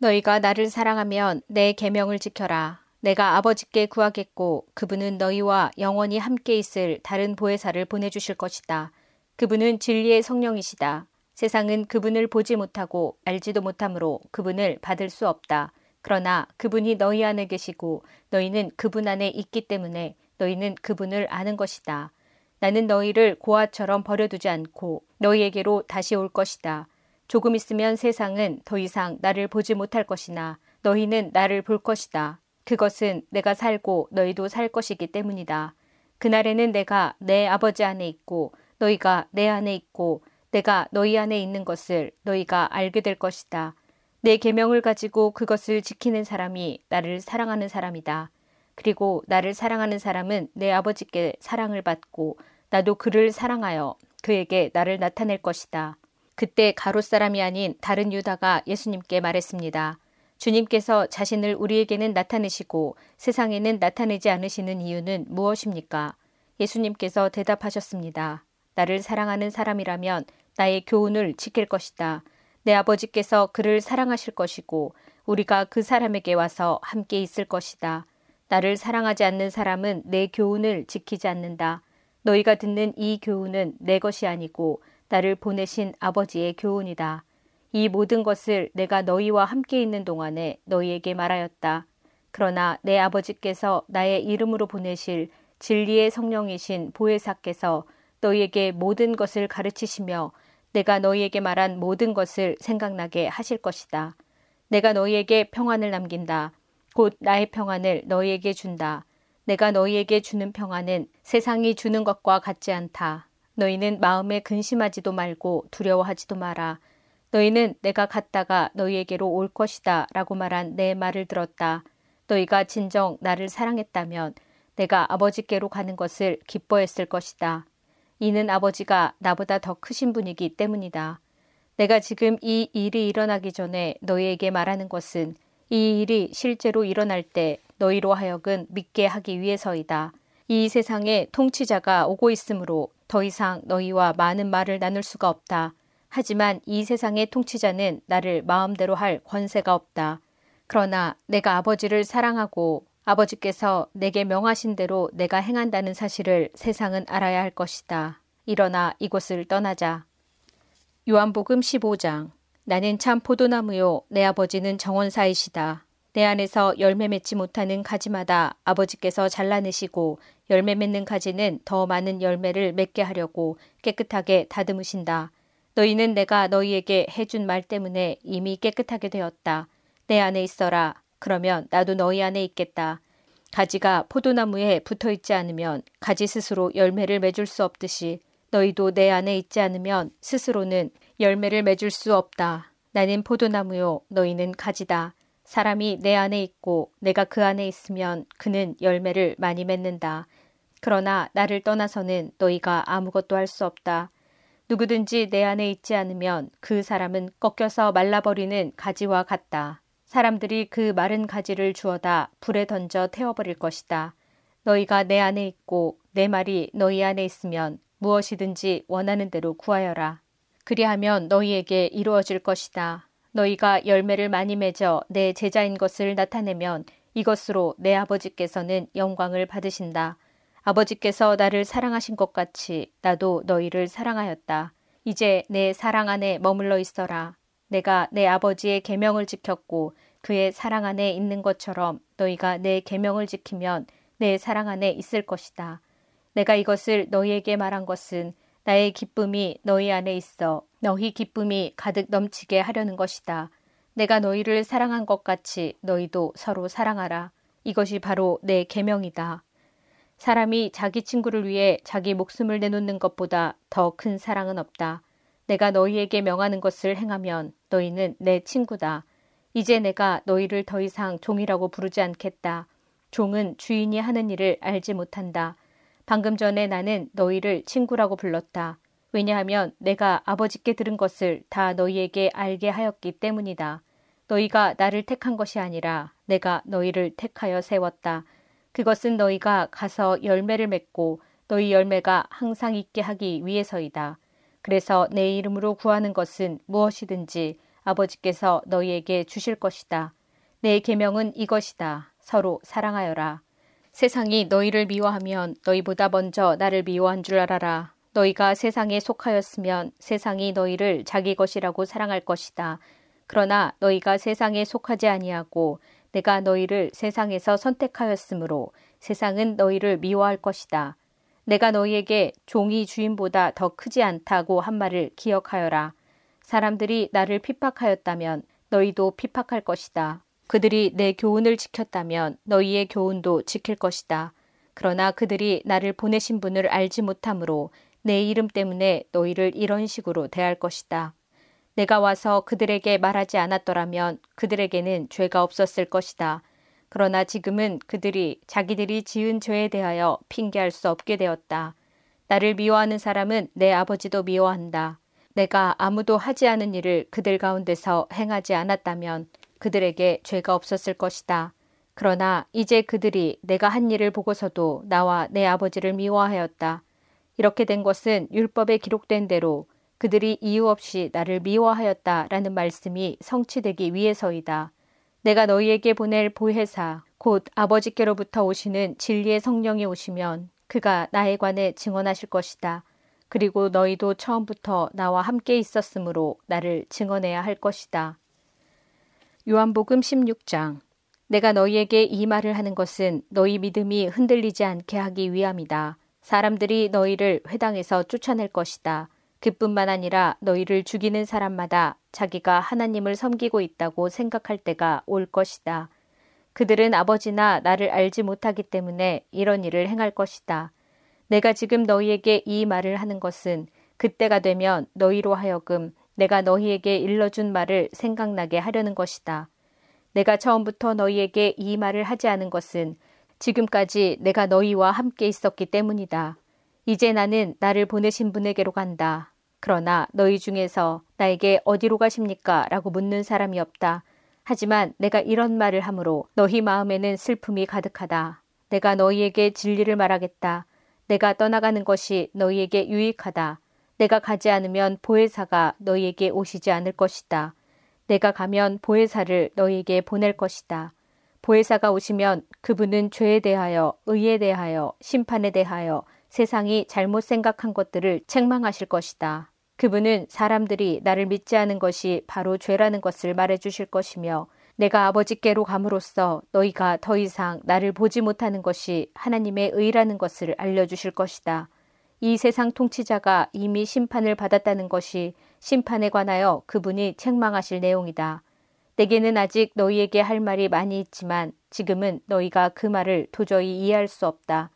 너희가 나를 사랑하면 내 계명을 지켜라. 내가 아버지께 구하겠고 그분은 너희와 영원히 함께 있을 다른 보혜사를 보내주실 것이다. 그분은 진리의 성령이시다. 세상은 그분을 보지 못하고 알지도 못하므로 그분을 받을 수 없다. 그러나 그분이 너희 안에 계시고 너희는 그분 안에 있기 때문에 너희는 그분을 아는 것이다. 나는 너희를 고아처럼 버려두지 않고 너희에게로 다시 올 것이다. 조금 있으면 세상은 더 이상 나를 보지 못할 것이나 너희는 나를 볼 것이다. 그것은 내가 살고 너희도 살 것이기 때문이다. 그날에는 내가 내 아버지 안에 있고 너희가 내 안에 있고 내가 너희 안에 있는 것을 너희가 알게 될 것이다. 내 계명을 가지고 그것을 지키는 사람이 나를 사랑하는 사람이다. 그리고 나를 사랑하는 사람은 내 아버지께 사랑을 받고 나도 그를 사랑하여 그에게 나를 나타낼 것이다. 그때 가롯 사람이 아닌 다른 유다가 예수님께 말했습니다. 주님께서 자신을 우리에게는 나타내시고 세상에는 나타내지 않으시는 이유는 무엇입니까? 예수님께서 대답하셨습니다. 나를 사랑하는 사람이라면 나의 교훈을 지킬 것이다. 내 아버지께서 그를 사랑하실 것이고 우리가 그 사람에게 와서 함께 있을 것이다. 나를 사랑하지 않는 사람은 내 교훈을 지키지 않는다. 너희가 듣는 이 교훈은 내 것이 아니고 나를 보내신 아버지의 교훈이다. 이 모든 것을 내가 너희와 함께 있는 동안에 너희에게 말하였다. 그러나 내 아버지께서 나의 이름으로 보내실 진리의 성령이신 보혜사께서 너희에게 모든 것을 가르치시며 내가 너희에게 말한 모든 것을 생각나게 하실 것이다. 내가 너희에게 평안을 남긴다. 곧 나의 평안을 너희에게 준다. 내가 너희에게 주는 평안은 세상이 주는 것과 같지 않다. 너희는 마음에 근심하지도 말고 두려워하지도 마라. 너희는 내가 갔다가 너희에게로 올 것이다 라고 말한 내 말을 들었다. 너희가 진정 나를 사랑했다면 내가 아버지께로 가는 것을 기뻐했을 것이다. 이는 아버지가 나보다 더 크신 분이기 때문이다. 내가 지금 이 일이 일어나기 전에 너희에게 말하는 것은 이 일이 실제로 일어날 때 너희로 하여금 믿게 하기 위해서이다. 이 세상에 통치자가 오고 있으므로 더 이상 너희와 많은 말을 나눌 수가 없다. 하지만 이 세상의 통치자는 나를 마음대로 할 권세가 없다. 그러나 내가 아버지를 사랑하고 아버지께서 내게 명하신 대로 내가 행한다는 사실을 세상은 알아야 할 것이다. 일어나 이곳을 떠나자. 요한복음 15장 나는 참 포도나무요 내 아버지는 정원사이시다. 내 안에서 열매 맺지 못하는 가지마다 아버지께서 잘라내시고 열매 맺는 가지는 더 많은 열매를 맺게 하려고 깨끗하게 다듬으신다. 너희는 내가 너희에게 해준 말 때문에 이미 깨끗하게 되었다. 내 안에 있어라. 그러면 나도 너희 안에 있겠다. 가지가 포도나무에 붙어 있지 않으면 가지 스스로 열매를 맺을 수 없듯이 너희도 내 안에 있지 않으면 스스로는 열매를 맺을 수 없다. 나는 포도나무요, 너희는 가지다. 사람이 내 안에 있고 내가 그 안에 있으면 그는 열매를 많이 맺는다. 그러나 나를 떠나서는 너희가 아무것도 할 수 없다. 누구든지 내 안에 있지 않으면 그 사람은 꺾여서 말라버리는 가지와 같다. 사람들이 그 마른 가지를 주어다 불에 던져 태워버릴 것이다. 너희가 내 안에 있고 내 말이 너희 안에 있으면 무엇이든지 원하는 대로 구하여라. 그리하면 너희에게 이루어질 것이다. 너희가 열매를 많이 맺어 내 제자인 것을 나타내면 이것으로 내 아버지께서는 영광을 받으신다. 아버지께서 나를 사랑하신 것 같이 나도 너희를 사랑하였다. 이제 내 사랑 안에 머물러 있어라. 내가 내 아버지의 계명을 지켰고 그의 사랑 안에 있는 것처럼 너희가 내 계명을 지키면 내 사랑 안에 있을 것이다. 내가 이것을 너희에게 말한 것은 나의 기쁨이 너희 안에 있어 너희 기쁨이 가득 넘치게 하려는 것이다. 내가 너희를 사랑한 것 같이 너희도 서로 사랑하라. 이것이 바로 내 계명이다. 사람이 자기 친구를 위해 자기 목숨을 내놓는 것보다 더 큰 사랑은 없다. 내가 너희에게 명하는 것을 행하면 너희는 내 친구다. 이제 내가 너희를 더 이상 종이라고 부르지 않겠다. 종은 주인이 하는 일을 알지 못한다. 방금 전에 나는 너희를 친구라고 불렀다. 왜냐하면 내가 아버지께 들은 것을 다 너희에게 알게 하였기 때문이다. 너희가 나를 택한 것이 아니라 내가 너희를 택하여 세웠다. 그것은 너희가 가서 열매를 맺고 너희 열매가 항상 있게 하기 위해서이다. 그래서 내 이름으로 구하는 것은 무엇이든지 아버지께서 너희에게 주실 것이다. 내 계명은 이것이다. 서로 사랑하여라. 세상이 너희를 미워하면 너희보다 먼저 나를 미워한 줄 알아라. 너희가 세상에 속하였으면 세상이 너희를 자기 것이라고 사랑할 것이다. 그러나 너희가 세상에 속하지 아니하고 내가 너희를 세상에서 선택하였으므로 세상은 너희를 미워할 것이다. 내가 너희에게 종이 주인보다 더 크지 않다고 한 말을 기억하여라. 사람들이 나를 핍박하였다면 너희도 핍박할 것이다. 그들이 내 교훈을 지켰다면 너희의 교훈도 지킬 것이다. 그러나 그들이 나를 보내신 분을 알지 못하므로 내 이름 때문에 너희를 이런 식으로 대할 것이다. 내가 와서 그들에게 말하지 않았더라면 그들에게는 죄가 없었을 것이다. 그러나 지금은 그들이 자기들이 지은 죄에 대하여 핑계할 수 없게 되었다. 나를 미워하는 사람은 내 아버지도 미워한다. 내가 아무도 하지 않은 일을 그들 가운데서 행하지 않았다면 그들에게 죄가 없었을 것이다. 그러나 이제 그들이 내가 한 일을 보고서도 나와 내 아버지를 미워하였다. 이렇게 된 것은 율법에 기록된 대로 그들이 이유 없이 나를 미워하였다 라는 말씀이 성취되기 위해서이다. 내가 너희에게 보낼 보혜사, 곧 아버지께로부터 오시는 진리의 성령이 오시면 그가 나에 관해 증언하실 것이다. 그리고 너희도 처음부터 나와 함께 있었으므로 나를 증언해야 할 것이다. 요한복음 16장 내가 너희에게 이 말을 하는 것은 너희 믿음이 흔들리지 않게 하기 위함이다. 사람들이 너희를 회당에서 쫓아낼 것이다. 그뿐만 아니라 너희를 죽이는 사람마다 자기가 하나님을 섬기고 있다고 생각할 때가 올 것이다. 그들은 아버지나 나를 알지 못하기 때문에 이런 일을 행할 것이다. 내가 지금 너희에게 이 말을 하는 것은 그때가 되면 너희로 하여금 내가 너희에게 일러준 말을 생각나게 하려는 것이다. 내가 처음부터 너희에게 이 말을 하지 않은 것은 지금까지 내가 너희와 함께 있었기 때문이다. 이제 나는 나를 보내신 분에게로 간다. 그러나 너희 중에서 나에게 어디로 가십니까? 라고 묻는 사람이 없다. 하지만 내가 이런 말을 하므로 너희 마음에는 슬픔이 가득하다. 내가 너희에게 진리를 말하겠다. 내가 떠나가는 것이 너희에게 유익하다. 내가 가지 않으면 보혜사가 너희에게 오시지 않을 것이다. 내가 가면 보혜사를 너희에게 보낼 것이다. 보혜사가 오시면 그분은 죄에 대하여, 의에 대하여, 심판에 대하여 세상이 잘못 생각한 것들을 책망하실 것이다. 그분은 사람들이 나를 믿지 않은 것이 바로 죄라는 것을 말해 주실 것이며 내가 아버지께로 감으로써 너희가 더 이상 나를 보지 못하는 것이 하나님의 의라는 것을 알려 주실 것이다. 이 세상 통치자가 이미 심판을 받았다는 것이 심판에 관하여 그분이 책망하실 내용이다. 내게는 아직 너희에게 할 말이 많이 있지만 지금은 너희가 그 말을 도저히 이해할 수 없다.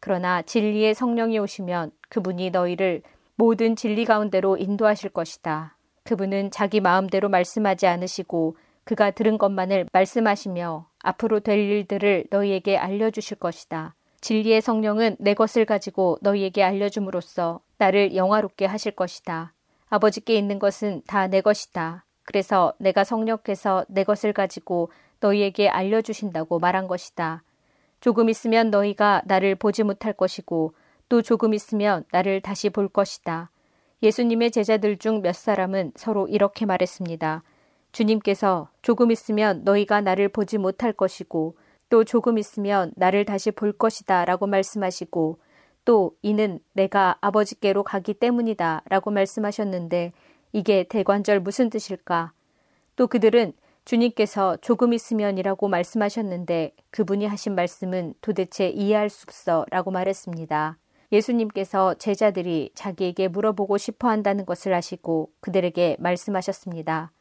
그러나 진리의 성령이 오시면 그분이 너희를 모든 진리 가운데로 인도하실 것이다. 그분은 자기 마음대로 말씀하지 않으시고 그가 들은 것만을 말씀하시며 앞으로 될 일들을 너희에게 알려주실 것이다. 진리의 성령은 내 것을 가지고 너희에게 알려줌으로써 나를 영화롭게 하실 것이다. 아버지께 있는 것은 다 내 것이다. 그래서 내가 성령께서 내 것을 가지고 너희에게 알려주신다고 말한 것이다. 조금 있으면 너희가 나를 보지 못할 것이고 또 조금 있으면 나를 다시 볼 것이다. 예수님의 제자들 중 몇 사람은 서로 이렇게 말했습니다. 주님께서 조금 있으면 너희가 나를 보지 못할 것이고 또 조금 있으면 나를 다시 볼 것이다 라고 말씀하시고 또 이는 내가 아버지께로 가기 때문이다 라고 말씀하셨는데 이게 대관절 무슨 뜻일까? 또 그들은 주님께서 조금 있으면이라고 말씀하셨는데 그분이 하신 말씀은 도대체 이해할 수 없어 라고 말했습니다. 예수님께서 제자들이 자기에게 물어보고 싶어 한다는 것을 아시고 그들에게 말씀하셨습니다.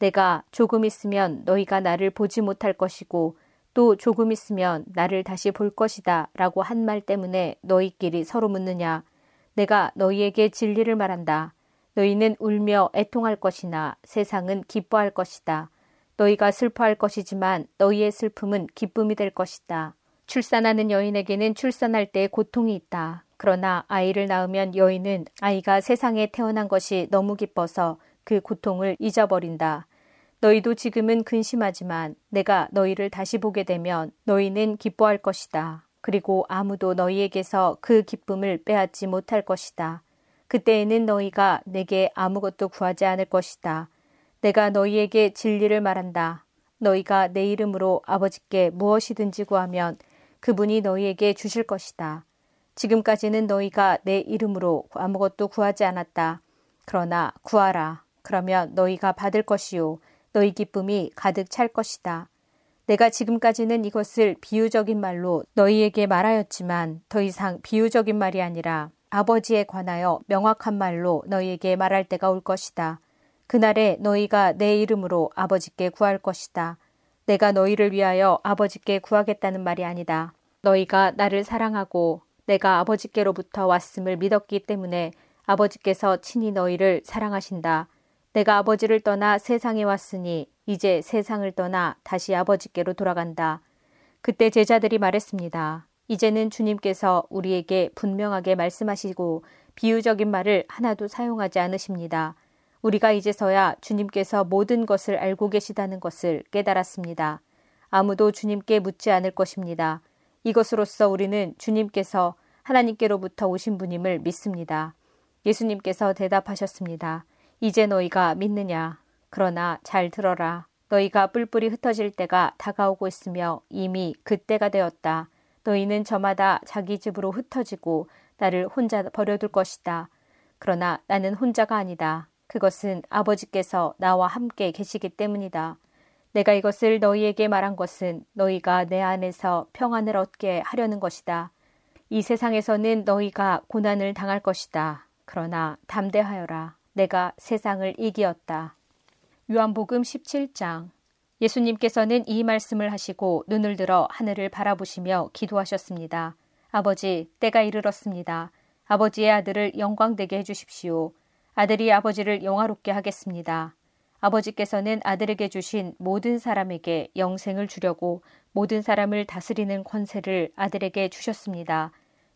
내가 조금 있으면 너희가 나를 보지 못할 것이고 또 조금 있으면 나를 다시 볼 것이다 라고 한 말 때문에 너희끼리 서로 묻느냐. 내가 너희에게 진리를 말한다. 너희는 울며 애통할 것이나 세상은 기뻐할 것이다. 너희가 슬퍼할 것이지만 너희의 슬픔은 기쁨이 될 것이다. 출산하는 여인에게는 출산할 때 고통이 있다. 그러나 아이를 낳으면 여인은 아이가 세상에 태어난 것이 너무 기뻐서 그 고통을 잊어버린다. 너희도 지금은 근심하지만 내가 너희를 다시 보게 되면 너희는 기뻐할 것이다. 그리고 아무도 너희에게서 그 기쁨을 빼앗지 못할 것이다. 그때에는 너희가 내게 아무것도 구하지 않을 것이다. 내가 너희에게 진리를 말한다. 너희가 내 이름으로 아버지께 무엇이든지 구하면 그분이 너희에게 주실 것이다. 지금까지는 너희가 내 이름으로 아무것도 구하지 않았다. 그러나 구하라. 그러면 너희가 받을 것이요. 너희 기쁨이 가득 찰 것이다. 내가 지금까지는 이것을 비유적인 말로 너희에게 말하였지만 더 이상 비유적인 말이 아니라 아버지에 관하여 명확한 말로 너희에게 말할 때가 올 것이다. 그날에 너희가 내 이름으로 아버지께 구할 것이다. 내가 너희를 위하여 아버지께 구하겠다는 말이 아니다. 너희가 나를 사랑하고 내가 아버지께로부터 왔음을 믿었기 때문에 아버지께서 친히 너희를 사랑하신다. 내가 아버지를 떠나 세상에 왔으니 이제 세상을 떠나 다시 아버지께로 돌아간다. 그때 제자들이 말했습니다. 이제는 주님께서 우리에게 분명하게 말씀하시고 비유적인 말을 하나도 사용하지 않으십니다. 우리가 이제서야 주님께서 모든 것을 알고 계시다는 것을 깨달았습니다. 아무도 주님께 묻지 않을 것입니다. 이것으로써 우리는 주님께서 하나님께로부터 오신 분임을 믿습니다. 예수님께서 대답하셨습니다. 이제 너희가 믿느냐? 그러나 잘 들어라. 너희가 뿔뿔이 흩어질 때가 다가오고 있으며 이미 그때가 되었다. 너희는 저마다 자기 집으로 흩어지고 나를 혼자 버려둘 것이다. 그러나 나는 혼자가 아니다. 그것은 아버지께서 나와 함께 계시기 때문이다. 내가 이것을 너희에게 말한 것은 너희가 내 안에서 평안을 얻게 하려는 것이다. 이 세상에서는 너희가 고난을 당할 것이다. 그러나 담대하여라. 내가 세상을 이기었다. 요한복음 17장 예수님께서는 이 말씀을 하시고 눈을 들어 하늘을 바라보시며 기도하셨습니다. 아버지, 때가 이르렀습니다. 아버지의 아들을 영광되게 해주십시오. 아들이 아버지를 영화롭게 하겠습니다. 아버지께서는 아들에게 주신 모든 사람에게 영생을 주려고 모든 사람을 다스리는 권세를 아들에게 주셨습니다.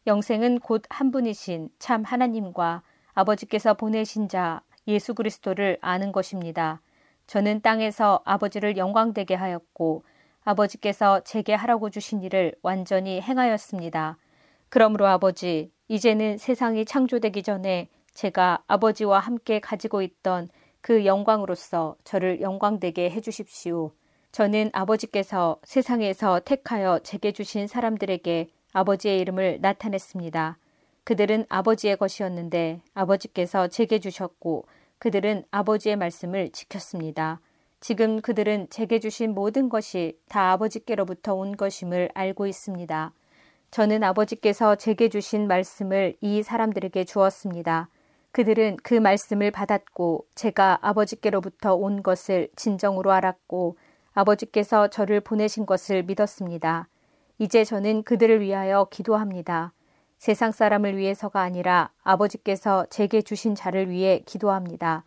영생은 곧 한 분이신 참 하나님과 아버지께서 보내신 자 예수 그리스도를 아는 것입니다. 저는 땅에서 아버지를 영광되게 하였고 아버지께서 제게 하라고 주신 일을 완전히 행하였습니다. 그러므로 아버지, 이제는 세상이 창조되기 전에 제가 아버지와 함께 가지고 있던 그 영광으로서 저를 영광되게 해주십시오. 저는 아버지께서 세상에서 택하여 제게 주신 사람들에게 아버지의 이름을 나타냈습니다. 그들은 아버지의 것이었는데 아버지께서 제게 주셨고 그들은 아버지의 말씀을 지켰습니다. 지금 그들은 제게 주신 모든 것이 다 아버지께로부터 온 것임을 알고 있습니다. 저는 아버지께서 제게 주신 말씀을 이 사람들에게 주었습니다. 그들은 그 말씀을 받았고 제가 아버지께로부터 온 것을 진정으로 알았고 아버지께서 저를 보내신 것을 믿었습니다. 이제 저는 그들을 위하여 기도합니다. 세상 사람을 위해서가 아니라 아버지께서 제게 주신 자를 위해 기도합니다.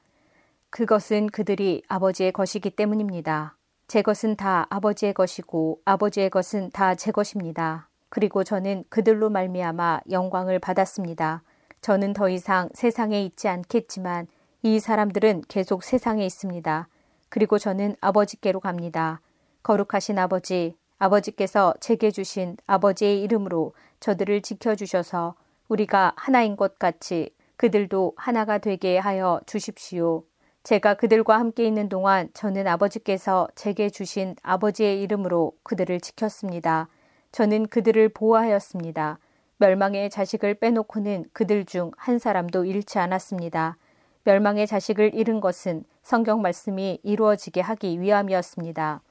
그것은 그들이 아버지의 것이기 때문입니다. 제 것은 다 아버지의 것이고 아버지의 것은 다 제 것입니다. 그리고 저는 그들로 말미암아 영광을 받았습니다. 저는 더 이상 세상에 있지 않겠지만 이 사람들은 계속 세상에 있습니다. 그리고 저는 아버지께로 갑니다. 거룩하신 아버지, 아버지께서 제게 주신 아버지의 이름으로 저들을 지켜주셔서 우리가 하나인 것 같이 그들도 하나가 되게 하여 주십시오. 제가 그들과 함께 있는 동안 저는 아버지께서 제게 주신 아버지의 이름으로 그들을 지켰습니다. 저는 그들을 보호하였습니다. 멸망의 자식을 빼놓고는 그들 중 한 사람도 잃지 않았습니다. 멸망의 자식을 잃은 것은 성경 말씀이 이루어지게 하기 위함이었습니다.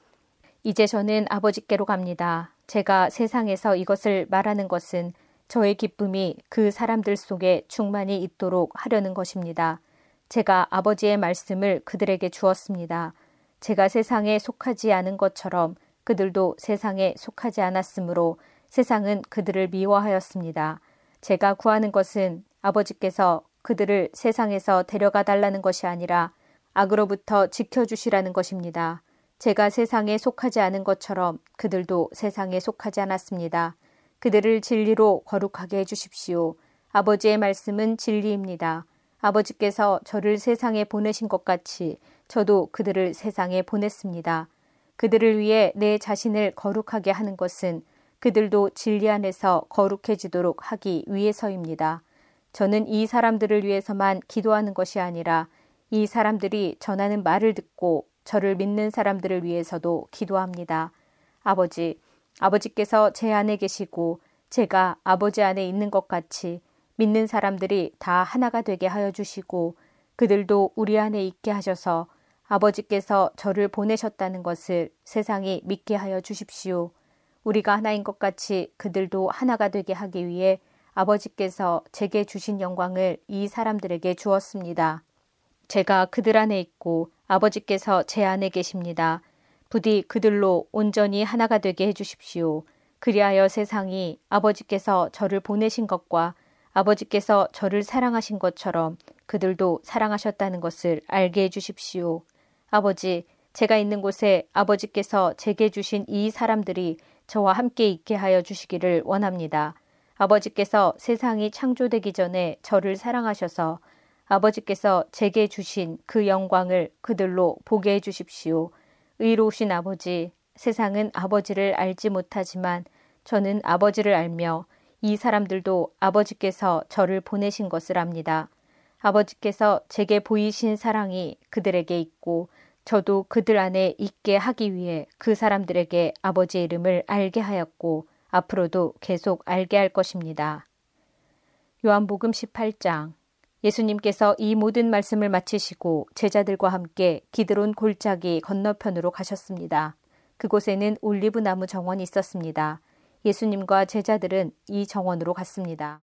이제 저는 아버지께로 갑니다. 제가 세상에서 이것을 말하는 것은 저의 기쁨이 그 사람들 속에 충만히 있도록 하려는 것입니다. 제가 아버지의 말씀을 그들에게 주었습니다. 제가 세상에 속하지 않은 것처럼 그들도 세상에 속하지 않았으므로 세상은 그들을 미워하였습니다. 제가 구하는 것은 아버지께서 그들을 세상에서 데려가 달라는 것이 아니라 악으로부터 지켜주시라는 것입니다. 제가 세상에 속하지 않은 것처럼 그들도 세상에 속하지 않았습니다. 그들을 진리로 거룩하게 해주십시오. 아버지의 말씀은 진리입니다. 아버지께서 저를 세상에 보내신 것 같이 저도 그들을 세상에 보냈습니다. 그들을 위해 내 자신을 거룩하게 하는 것은 그들도 진리 안에서 거룩해지도록 하기 위해서입니다. 저는 이 사람들을 위해서만 기도하는 것이 아니라 이 사람들이 전하는 말을 듣고 저를 믿는 사람들을 위해서도 기도합니다. 아버지, 아버지께서 제 안에 계시고 제가 아버지 안에 있는 것 같이 믿는 사람들이 다 하나가 되게 하여 주시고 그들도 우리 안에 있게 하셔서 아버지께서 저를 보내셨다는 것을 세상이 믿게 하여 주십시오. 우리가 하나인 것 같이 그들도 하나가 되게 하기 위해 아버지께서 제게 주신 영광을 이 사람들에게 주었습니다. 제가 그들 안에 있고 아버지께서 제 안에 계십니다. 부디 그들로 온전히 하나가 되게 해주십시오. 그리하여 세상이 아버지께서 저를 보내신 것과 아버지께서 저를 사랑하신 것처럼 그들도 사랑하셨다는 것을 알게 해주십시오. 아버지, 제가 있는 곳에 아버지께서 제게 주신 이 사람들이 저와 함께 있게 하여 주시기를 원합니다. 아버지께서 세상이 창조되기 전에 저를 사랑하셔서 아버지께서 제게 주신 그 영광을 그들로 보게 해 주십시오. 의로우신 아버지, 세상은 아버지를 알지 못하지만 저는 아버지를 알며 이 사람들도 아버지께서 저를 보내신 것을 압니다. 아버지께서 제게 보이신 사랑이 그들에게 있고 저도 그들 안에 있게 하기 위해 그 사람들에게 아버지의 이름을 알게 하였고 앞으로도 계속 알게 할 것입니다. 요한복음 18장 예수님께서 이 모든 말씀을 마치시고 제자들과 함께 기드론 골짜기 건너편으로 가셨습니다. 그곳에는 올리브 나무 정원이 있었습니다. 예수님과 제자들은 이 정원으로 갔습니다.